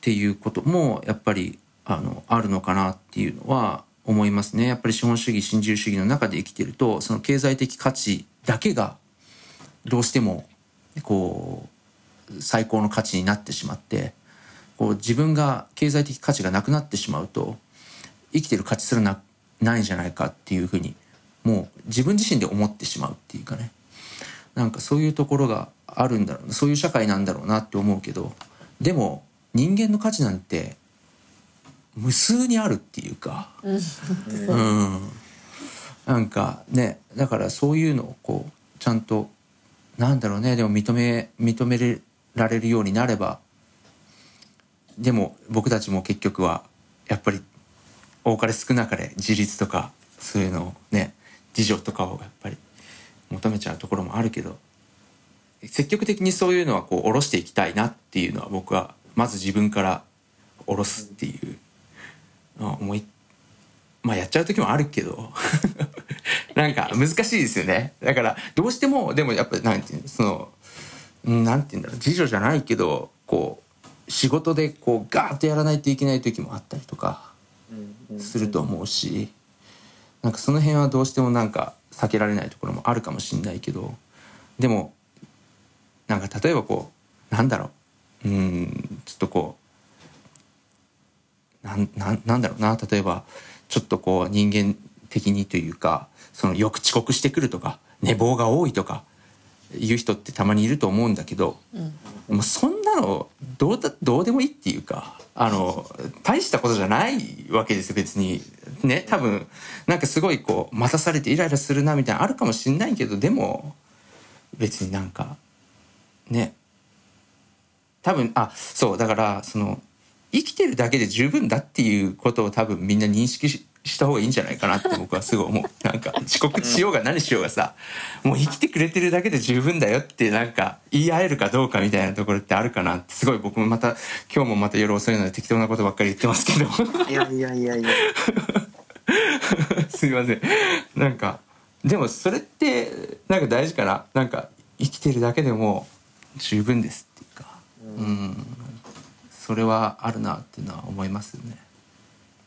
ていうこともやっぱりあのあるのかなっていうのは思いますね。やっぱり資本主義新自由主義の中で生きてるとその経済的価値だけがどうしてもこう最高の価値になってしまってこう自分が経済的価値がなくなってしまうと生きてる価値すらなないんじゃないかっていうふうにもう自分自身で思ってしまうっていうかね。なんかそういうところがあるんだろうそういう社会なんだろうなって思うけどでも人間の価値なんて無数にあるっていうか、うん、なんかねだからそういうのをこうちゃんとなんだろうね。でも認め認められるようになればでも僕たちも結局はやっぱり多かれ少なかれ自立とかそういうのをね自助とかをやっぱり求めちゃうところもあるけど積極的にそういうのはこう下ろしていきたいなっていうのは僕はまず自分から下ろすっていう思いまあやっちゃう時もあるけど なんか難しいですよね。だからどうしてもでもやっぱなんていうそのなんていうんだろう次女じゃないけどこう仕事でこうガーッとやらないといけない時もあったりとかすると思うしなんかその辺はどうしてもなんか避けられないところもあるかもしれないけどでもなんか例えばこうなんだろううんちょっとこうなんななんだろうな例えばちょっとこう人間的にというかそのよく遅刻してくるとか寝坊が多いとかいう人ってたまにいると思うんだけど、もうそんなのどうだどうでもいいっていうかあの大したことじゃないわけですよ別に。ね多分なんかすごいこう待たされてイライラするなみたいなのあるかもしんないけどでも別になんかね。多分あそうだからその生きてるだけで十分だっていうことを多分みんな認識しした方がいいんじゃないかなって僕はすごい思う。なんか遅刻しようが何しようがさもう生きてくれてるだけで十分だよってなんか言い合えるかどうかみたいなところってあるかなってすごい僕もまた今日もまた夜遅いので適当なことばっかり言ってますけど。いやいやいやいや。すいません。なんかでもそれってなんか大事かななんか生きてるだけでも十分ですっていうか。うん。それはあるなっていうのは思いますよね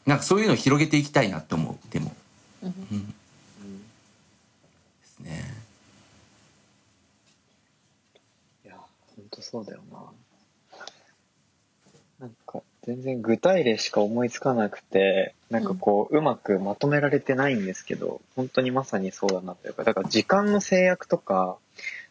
なんかそういうのを広げていきたいなって思う。でも。うん、ですね。いや本当そうだよな。なんか全然具体例しか思いつかなくてなんかこう、うまくまとめられてないんですけど本当にまさにそうだなというかだから時間の制約とか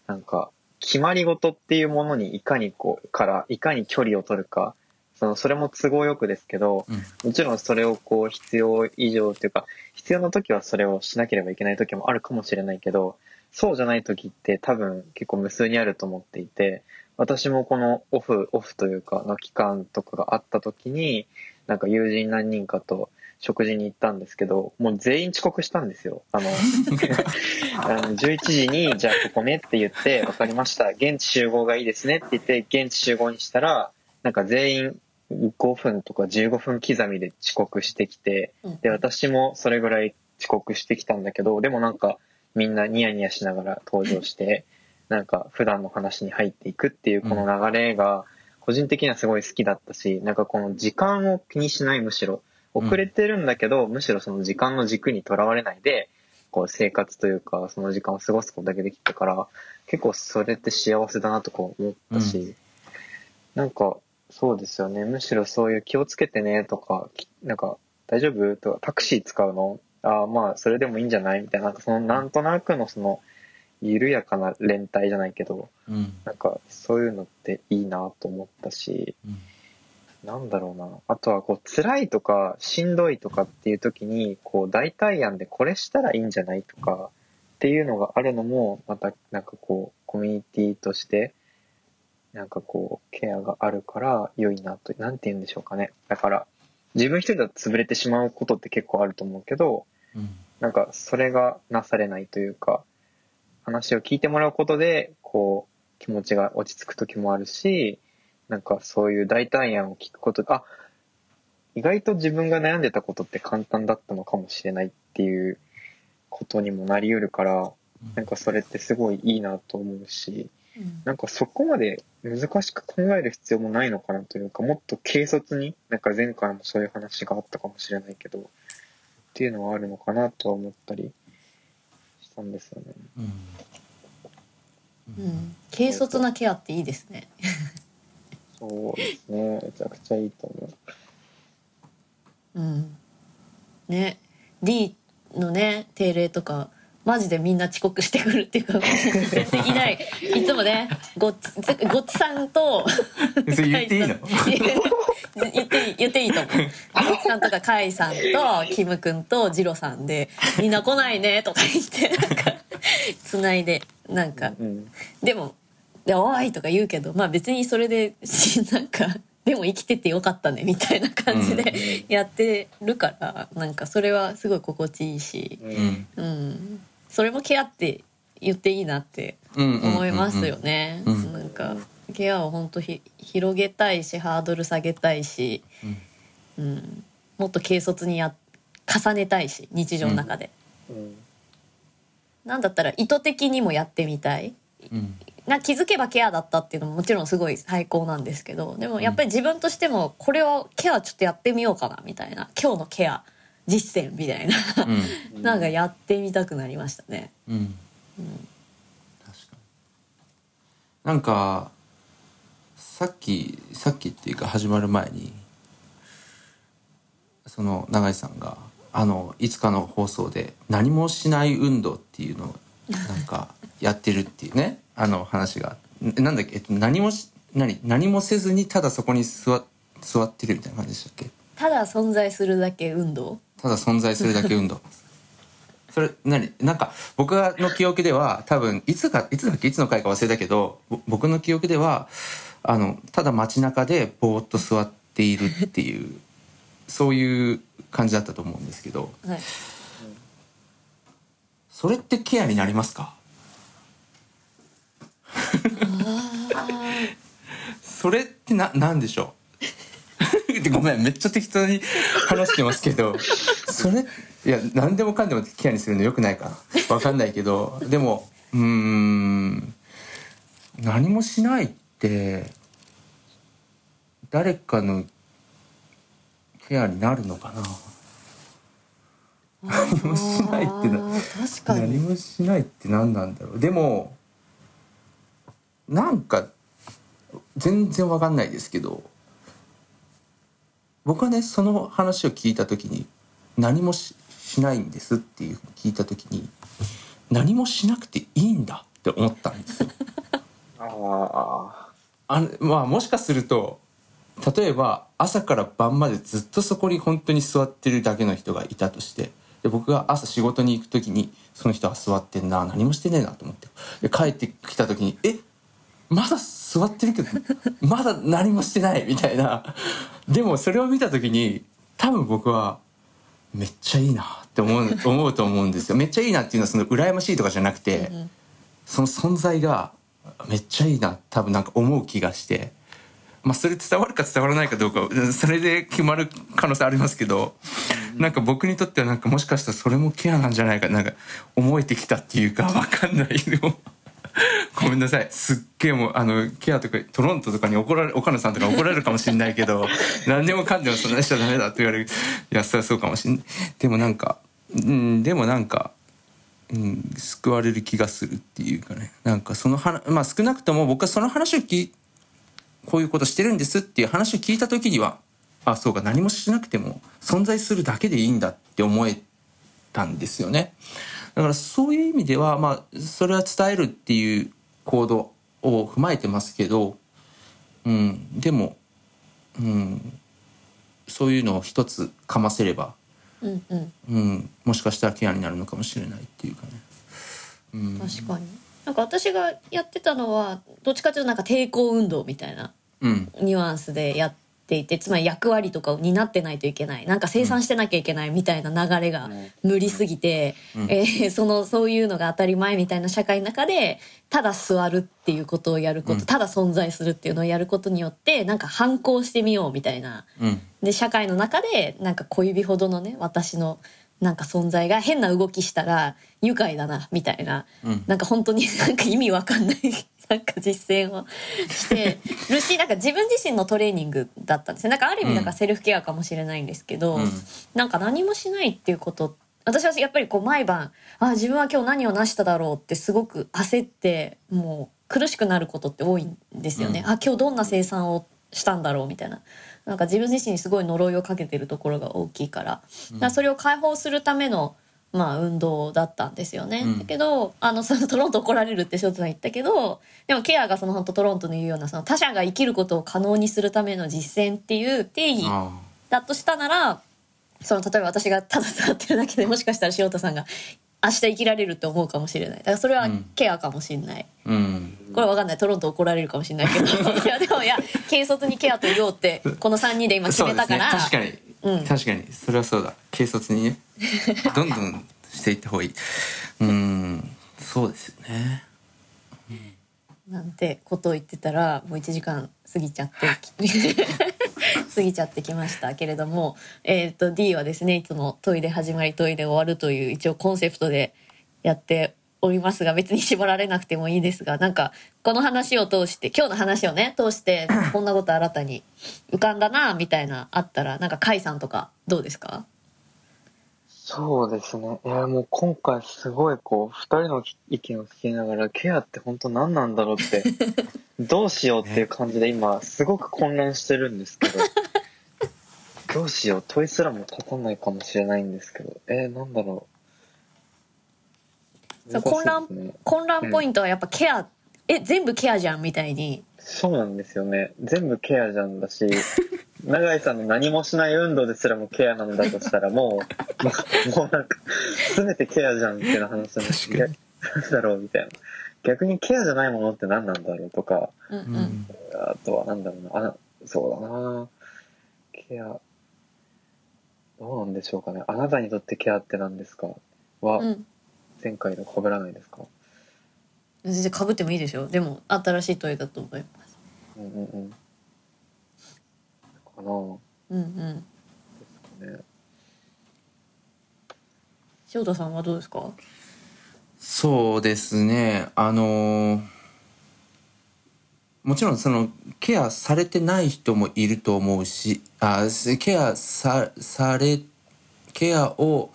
なんか決まり事っていうものにいかにこうからいかに距離を取るかそのそれも都合よくですけど、もちろんそれをこう必要以上っていうか必要な時はそれをしなければいけない時もあるかもしれないけどそうじゃない時って多分結構無数にあると思っていて私もこのオフオフというかの期間とかがあった時になんか友人何人かと食事に行ったんですけどもう全員遅刻したんですよ。あの あの11時にじゃあここねって言って分かりました。現地集合がいいですねって言って現地集合にしたらなんか全員5分とか15分刻みで遅刻してきて、で、私もそれぐらい遅刻してきたんだけど、でもなんかみんなニヤニヤしながら登場して、なんか普段の話に入っていくっていうこの流れが、個人的にはすごい好きだったし、なんかこの時間を気にしないむしろ、遅れてるんだけど、むしろその時間の軸にとらわれないで、こう生活というか、その時間を過ごすことだけできたから、結構それって幸せだなとか思ったし、うん、なんかそうですよね。むしろそういう気をつけてねとか、なんか大丈夫とか、タクシー使うの？ああ、まあそれでもいいんじゃない？みたいな、なんかそのなんとなくのその、緩やかな連帯じゃないけど、うん、なんかそういうのっていいなと思ったし、うん、なんだろうな。あとはこう辛いとかしんどいとかっていう時に、こう代替案でこれしたらいいんじゃないとかっていうのがあるのも、またなんかこうコミュニティとして、なんかこう、ケアがあるから良いなと、なんて言うんでしょうかね。だから、自分一人だと潰れてしまうことって結構あると思うけど、うん、なんかそれがなされないというか、話を聞いてもらうことで、こう、気持ちが落ち着く時もあるし、なんかそういう代替案を聞くことで、あ、意外と自分が悩んでたことって簡単だったのかもしれないっていうことにもなりうるから、なんかそれってすごいいいなと思うし、なんかそこまで難しく考える必要もないのかなというか、もっと軽率に、なんか前回もそういう話があったかもしれないけど、っていうのはあるのかなとは思ったりしたんですよね。うん。うん、軽率なケアっていいですね。そうですね。めちゃくちゃいいと思う。うん。ね。D のね、定例とか、マジでみんな遅刻してくるっていうか全然いない。いつもねごっごっちさんとそれ言っていいの？言っていい言っていいと思う。ごっちさんとかカイさんとキムくんとジロさんで「みんな来ないね」とか言ってなんかつないでなんか、うん、でも「でおい」とか言うけどまあ別にそれでなんかでも生きててよかったねみたいな感じでやってるから、うん、なんかそれはすごい心地いいし、うん、うん、それもケアって言っていいなって思いますよね。なんかケアを本当ひ広げたいしハードル下げたいし、うん、うん、もっと軽率にや重ねたいし日常の中で、うん、なんだったら意図的にもやってみたい、うん、な気づけばケアだったっていうのももちろんすごい最高なんですけどでもやっぱり自分としてもこれをケアちょっとやってみようかなみたいな。今日のケア実践みたいな、うん、なんかやってみたくなりましたね。うん、うん、確かに。なんかさっきさっきっていうか始まる前にその永井さんがあのいつかの放送で「何もしない運動」っていうのをなんか やってるっていうねあの話が。なんだっけ？何もし何何もせずにただそこに座座ってるみたいな感じでしたっけ？ただ存在するだけ運動？ただ存在するだけ運動。それ何？なんか僕の記憶では多分いつかいつだっけ？いつの回か忘れたけど僕の記憶ではあのただ街中でぼーっと座っているっていうそういう感じだったと思うんですけど、はい、それってケアになりますか？それってな何でしょう？ごめんめっちゃ適当に話してますけどそれいや何でもかんでもケアにするのよくないかな分かんないけどでもうん何もしないって誰かのケアになるのかな。何もしないってな何もしないって何なんだろう。でもなんか全然わかんないですけど僕はねその話を聞いた時に何もしないんですっていう聞いた時に何もしなくていいんだって思ったんですよ。ああまあもしかすると例えば朝から晩までずっとそこに本当に座ってるだけの人がいたとしてで僕が朝仕事に行く時にその人は座ってんな何もしてねえなと思ってで帰ってきた時にえまだ座ってるけどまだ何もしてないみたいな。でもそれを見た時に多分僕はめっちゃいいなって思う思うと思うんですよ。めっちゃいいなっていうのはその羨ましいとかじゃなくて、その存在がめっちゃいいな多分なんか思う気がして。まあそれ伝わるか伝わらないかどうかそれで決まる可能性ありますけど、なんか僕にとってはなんかもしかしたらそれもケアなんじゃないかなんか思えてきたっていうかわかんないの。ごめんなさい。すっげえもうあのケアとかトロントとかに怒られ岡野さんとか怒られるかもしれないけど 何でもかんでもそんなしちゃダメだって言われる。いやそりゃそうかもしんない。でもなんかうんでもなんか、うん、救われる気がするっていうかね。なんかその話まあ少なくとも僕はその話を聞こういうことしてるんですっていう話を聞いた時にはあそうか何もしなくても存在するだけでいいんだって思えたんですよね。だからそういう意味では、まあ、それは伝えるっていう行動を踏まえてますけど、うん、でも、うん、そういうのを一つかませれば、うんうん。うん、もしかしたらケアになるのかもしれないっていうかね。うん、確かに。なんか私がやってたのはどっちかというとなんか抵抗運動みたいなニュアンスでやっていてつまり役割とかを担ってないといけない。なんか生産してなきゃいけないみたいな流れが無理すぎて、うん、えー、そのそういうのが当たり前みたいな社会の中でただ座るっていうことをやること、うん、ただ存在するっていうのをやることによってなんか反抗してみようみたいな、うん、で社会の中でなんか小指ほどのね私のなんか存在が変な動きしたら愉快だなみたいな、うん、なんか本当に なんか意味わかんないなんか実践をして るしなんか自分自身のトレーニングだったんですよ。なんかある意味なんかセルフケアかもしれないんですけど、うん、なんか何もしないっていうこと私はやっぱりこう毎晩あ自分は今日何を成しただろうってすごく焦ってもう苦しくなることって多いんですよね。うん、あ今日どんな生産をしたんだろうみたいななんか自分自身にすごい呪いをかけてるところが大きいから,、からそれを解放するためのまあ運動だったんですよね。うん、だけどあのそのトロント怒られるってショーツさん言ったけどでもケアがその本当トロントの言うようなその他者が生きることを可能にするための実践っていう定義だとしたならその例えば私がただ座ってるだけでもしかしたら塩田さんが明日生きられるって思うかもしれない。だからそれはケアかもしれない、うん、これわかんない。トロント怒られるかもしれないけど。いやでもいや軽率にケアと言おうって この3人で今決めたから、ね、確かに、うん、確かに。それはそうだ。軽率にね。どんどんしていった方がいい。うん。そうですよね。なんてことを言ってたらもう1時間過ぎちゃって 過ぎちゃってきましたけれども、えー、と D はですねいつもトイレ始まりトイレ終わるという一応コンセプトでやっておりますが別に縛られなくてもいいですがなんかこの話を通して今日の話をね通して こんなこと新たに浮かんだなみたいなあったらなんか甲斐さんとかどうですか？そうですね。いや、もう今回すごいこう、二人の意見を聞きながら、ケアって本当何なんだろうって、どうしようっていう感じで今、すごく混乱してるんですけど、どうしよう、問いすらも立たないかもしれないんですけど、えー、なんだろう。そう混乱混乱ポイントはやっぱケア、え全部ケアじゃんみたいにそうなんですよね。全部ケアじゃんだし、永井さんの何もしない運動ですらもケアなんだとしたらもう、もうなんか、全てケアじゃんっていう話なんだろうみたいな。逆にケアじゃないものって何なんだろうとか、うんううんん。あとはなんだろうな、あ、そうだな。ケア、どうなんでしょうかね。あなたにとってケアって何ですか？は、うん。前回の被らないですか？全然かぶってもいいでしょでも新しい問いだと思います。うんうんうん。かな。うんうん。ですかね。塩田さんはどうですか？そうですね。あのーもちろんそのケアされてない人もいると思うしあすケアさされケアを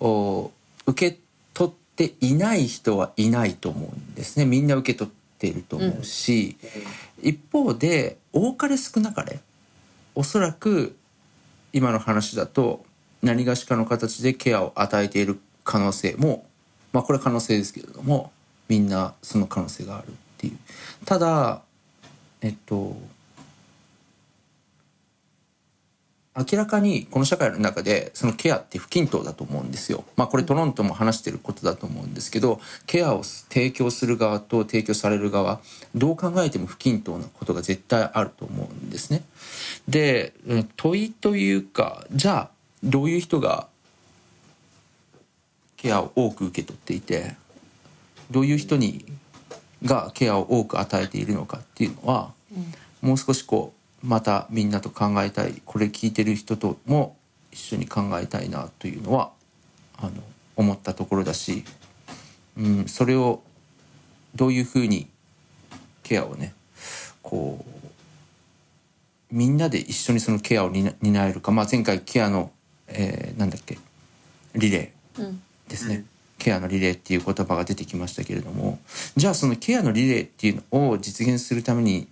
お受け取ていない人はいないと思うんですね。みんな受け取っていると思うし、一方で多かれ少なかれおそらく今の話だと何がしかの形でケアを与えている可能性もまあこれは可能性ですけれどもみんなその可能性があるっていう。ただえっと明らかにこの社会の中でそのケアって不均等だと思うんですよ。まあこれトロントも話してることだと思うんですけどケアを提供する側と提供される側どう考えても不均等なことが絶対あると思うんですね。でえ問いというかじゃあどういう人がケアを多く受け取っていてどういう人にがケアを多く与えているのかっていうのは、もう少しこうまたみんなと考えたい。これ聞いてる人とも一緒に考えたいなというのはあの思ったところだし、うん、それをどういうふうにケアをねこうみんなで一緒にそのケアを担担えるか、まあ、前回ケアの、えーなんだっけリレーうん。ですね、ケアのリレーっていう言葉が出てきましたけれどもじゃあそのケアのリレーっていうのを実現するために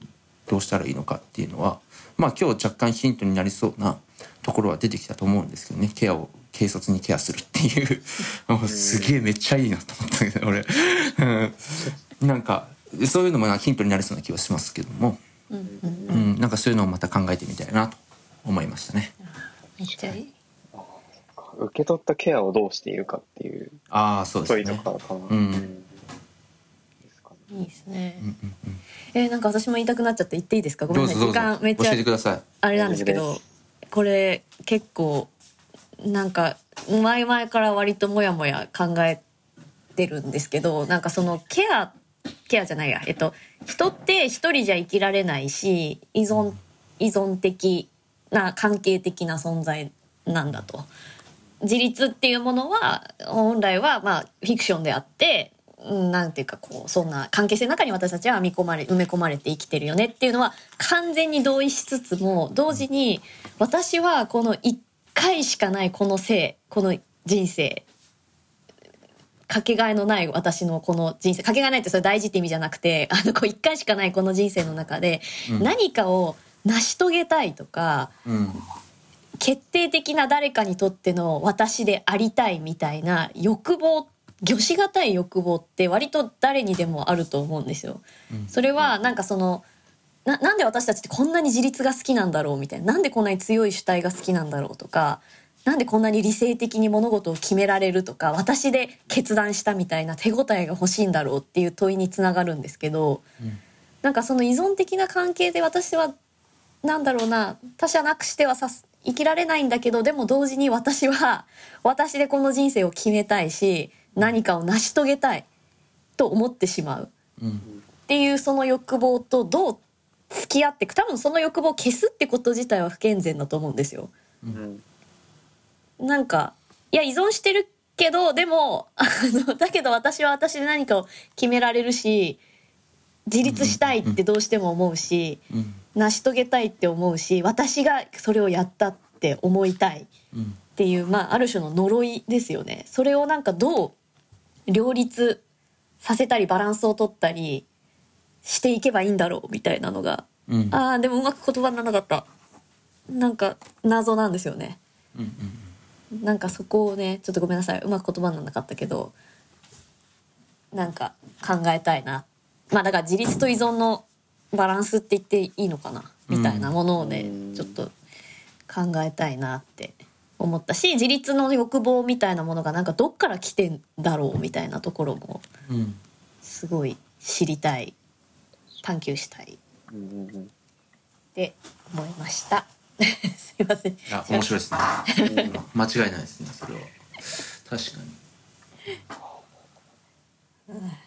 どうしたらいいのかっていうのはまあ今日若干ヒントになりそうなところは出てきたと思うんですけどね。ケアを軽率にケアするっていう。すげえめっちゃいいなと思ったけど俺、うん、なんかそういうのもなヒントになりそうな気はしますけども、うんうんう、ん、なんかそういうのをまた考えてみたいなと思いましたね。めっちゃいい。受け取ったケアをどうしているかっていう。ああそうです問いね。とかかな。うんいいですね。うんうんうん。えーなんか私も言いたくなっちゃって言っていいですか？ごめんなさい。時間めっちゃえてください。あれなんですけどこれ結構なんか前々から割ともやもや考えてるんですけどなんかそのケアケアじゃないや。えっと人って一人じゃ生きられないし依存依存的な関係的な存在なんだと。自立っていうものは本来はまあフィクションであってうんなんていうかこうそんな関係性の中に私たちは編み込まれ埋め込まれて生きてるよねっていうのは完全に同意しつつも同時に私はこの1回しかないこの生この人生かけがえのない私のこの人生かけがえないってそれ大事って意味じゃなくて あのこう1回しかないこの人生の中でうん何かを成し遂げたいとか、うん。決定的な誰かにとっての私でありたいみたいな欲望御しがたい欲望って割と誰にでもあると思うんですよ。うん。それはなんかそのななんで私たちってこんなに自立が好きなんだろうみたいな。なんでこんなに強い主体が好きなんだろうとかなんでこんなに理性的に物事を決められるとか私で決断したみたいな手応えが欲しいんだろうっていう問いにつながるんですけど、うん。なんかその依存的な関係で私はなんだろうな他者なくしてはさす生きられないんだけどでも同時に私は私でこの人生を決めたいし何かを成し遂げたいと思ってしまうっていうその欲望とどう付き合っていく多分その欲望を消すってこと自体は不健全だと思うんですよ。うんなんかいや依存してるけどでもあの だけど私は私で何かを決められるし自立したいってどうしても思うしうん成し遂げたいって思うし私がそれをやったって思いたいっていう、まあ、ある種の呪いですよね。それをなんかどう両立させたりバランスを取ったりしていけばいいんだろうみたいなのがうん。あーでもうまく言葉にならなかった。なんか謎なんですよね。うんなんかそこをねちょっとごめんなさい。うまく言葉にならなかったけどなんか考えたいな。まあだから自立と依存のバランスって言っていいのかな。みたいなものをね、うん。ちょっと考えたいなって思ったし自立の欲望みたいなものがなんかどっから来てんだろうみたいなところもすごい知りたい。探求したい。って思いました。すいません。いや面白いですね。間違いないですねそれは。確かに。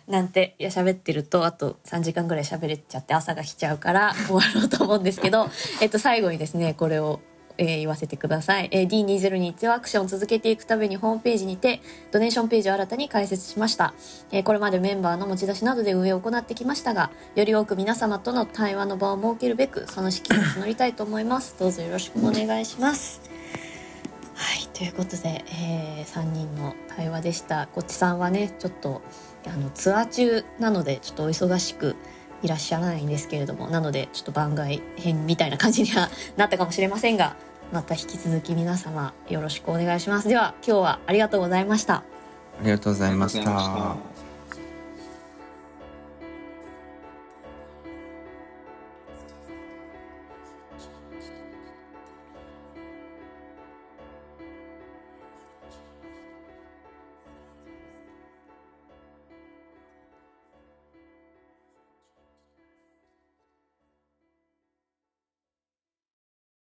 なんていや喋ってるとあと3時間ぐらい喋れちゃって朝が来ちゃうから終わろうと思うんですけど、えっと、最後にですねこれを、えー言わせてください、えー D202 アクションを続けていくためにホームページにてドネーションページを新たに開設しました、えーこれまでメンバーの持ち出しなどで運営を行ってきましたがより多く皆様との対話の場を設けるべくその資金を募りたいと思います。どうぞよろしくお願いします。はいということで、え3人の対話でした。こっちさんはねちょっとあのツアー中なのでちょっとお忙しくいらっしゃらないんですけれどもなのでちょっと番外編みたいな感じにはなったかもしれませんが また引き続き皆様よろしくお願いします。では今日はありがとうございました。ありがとうございました。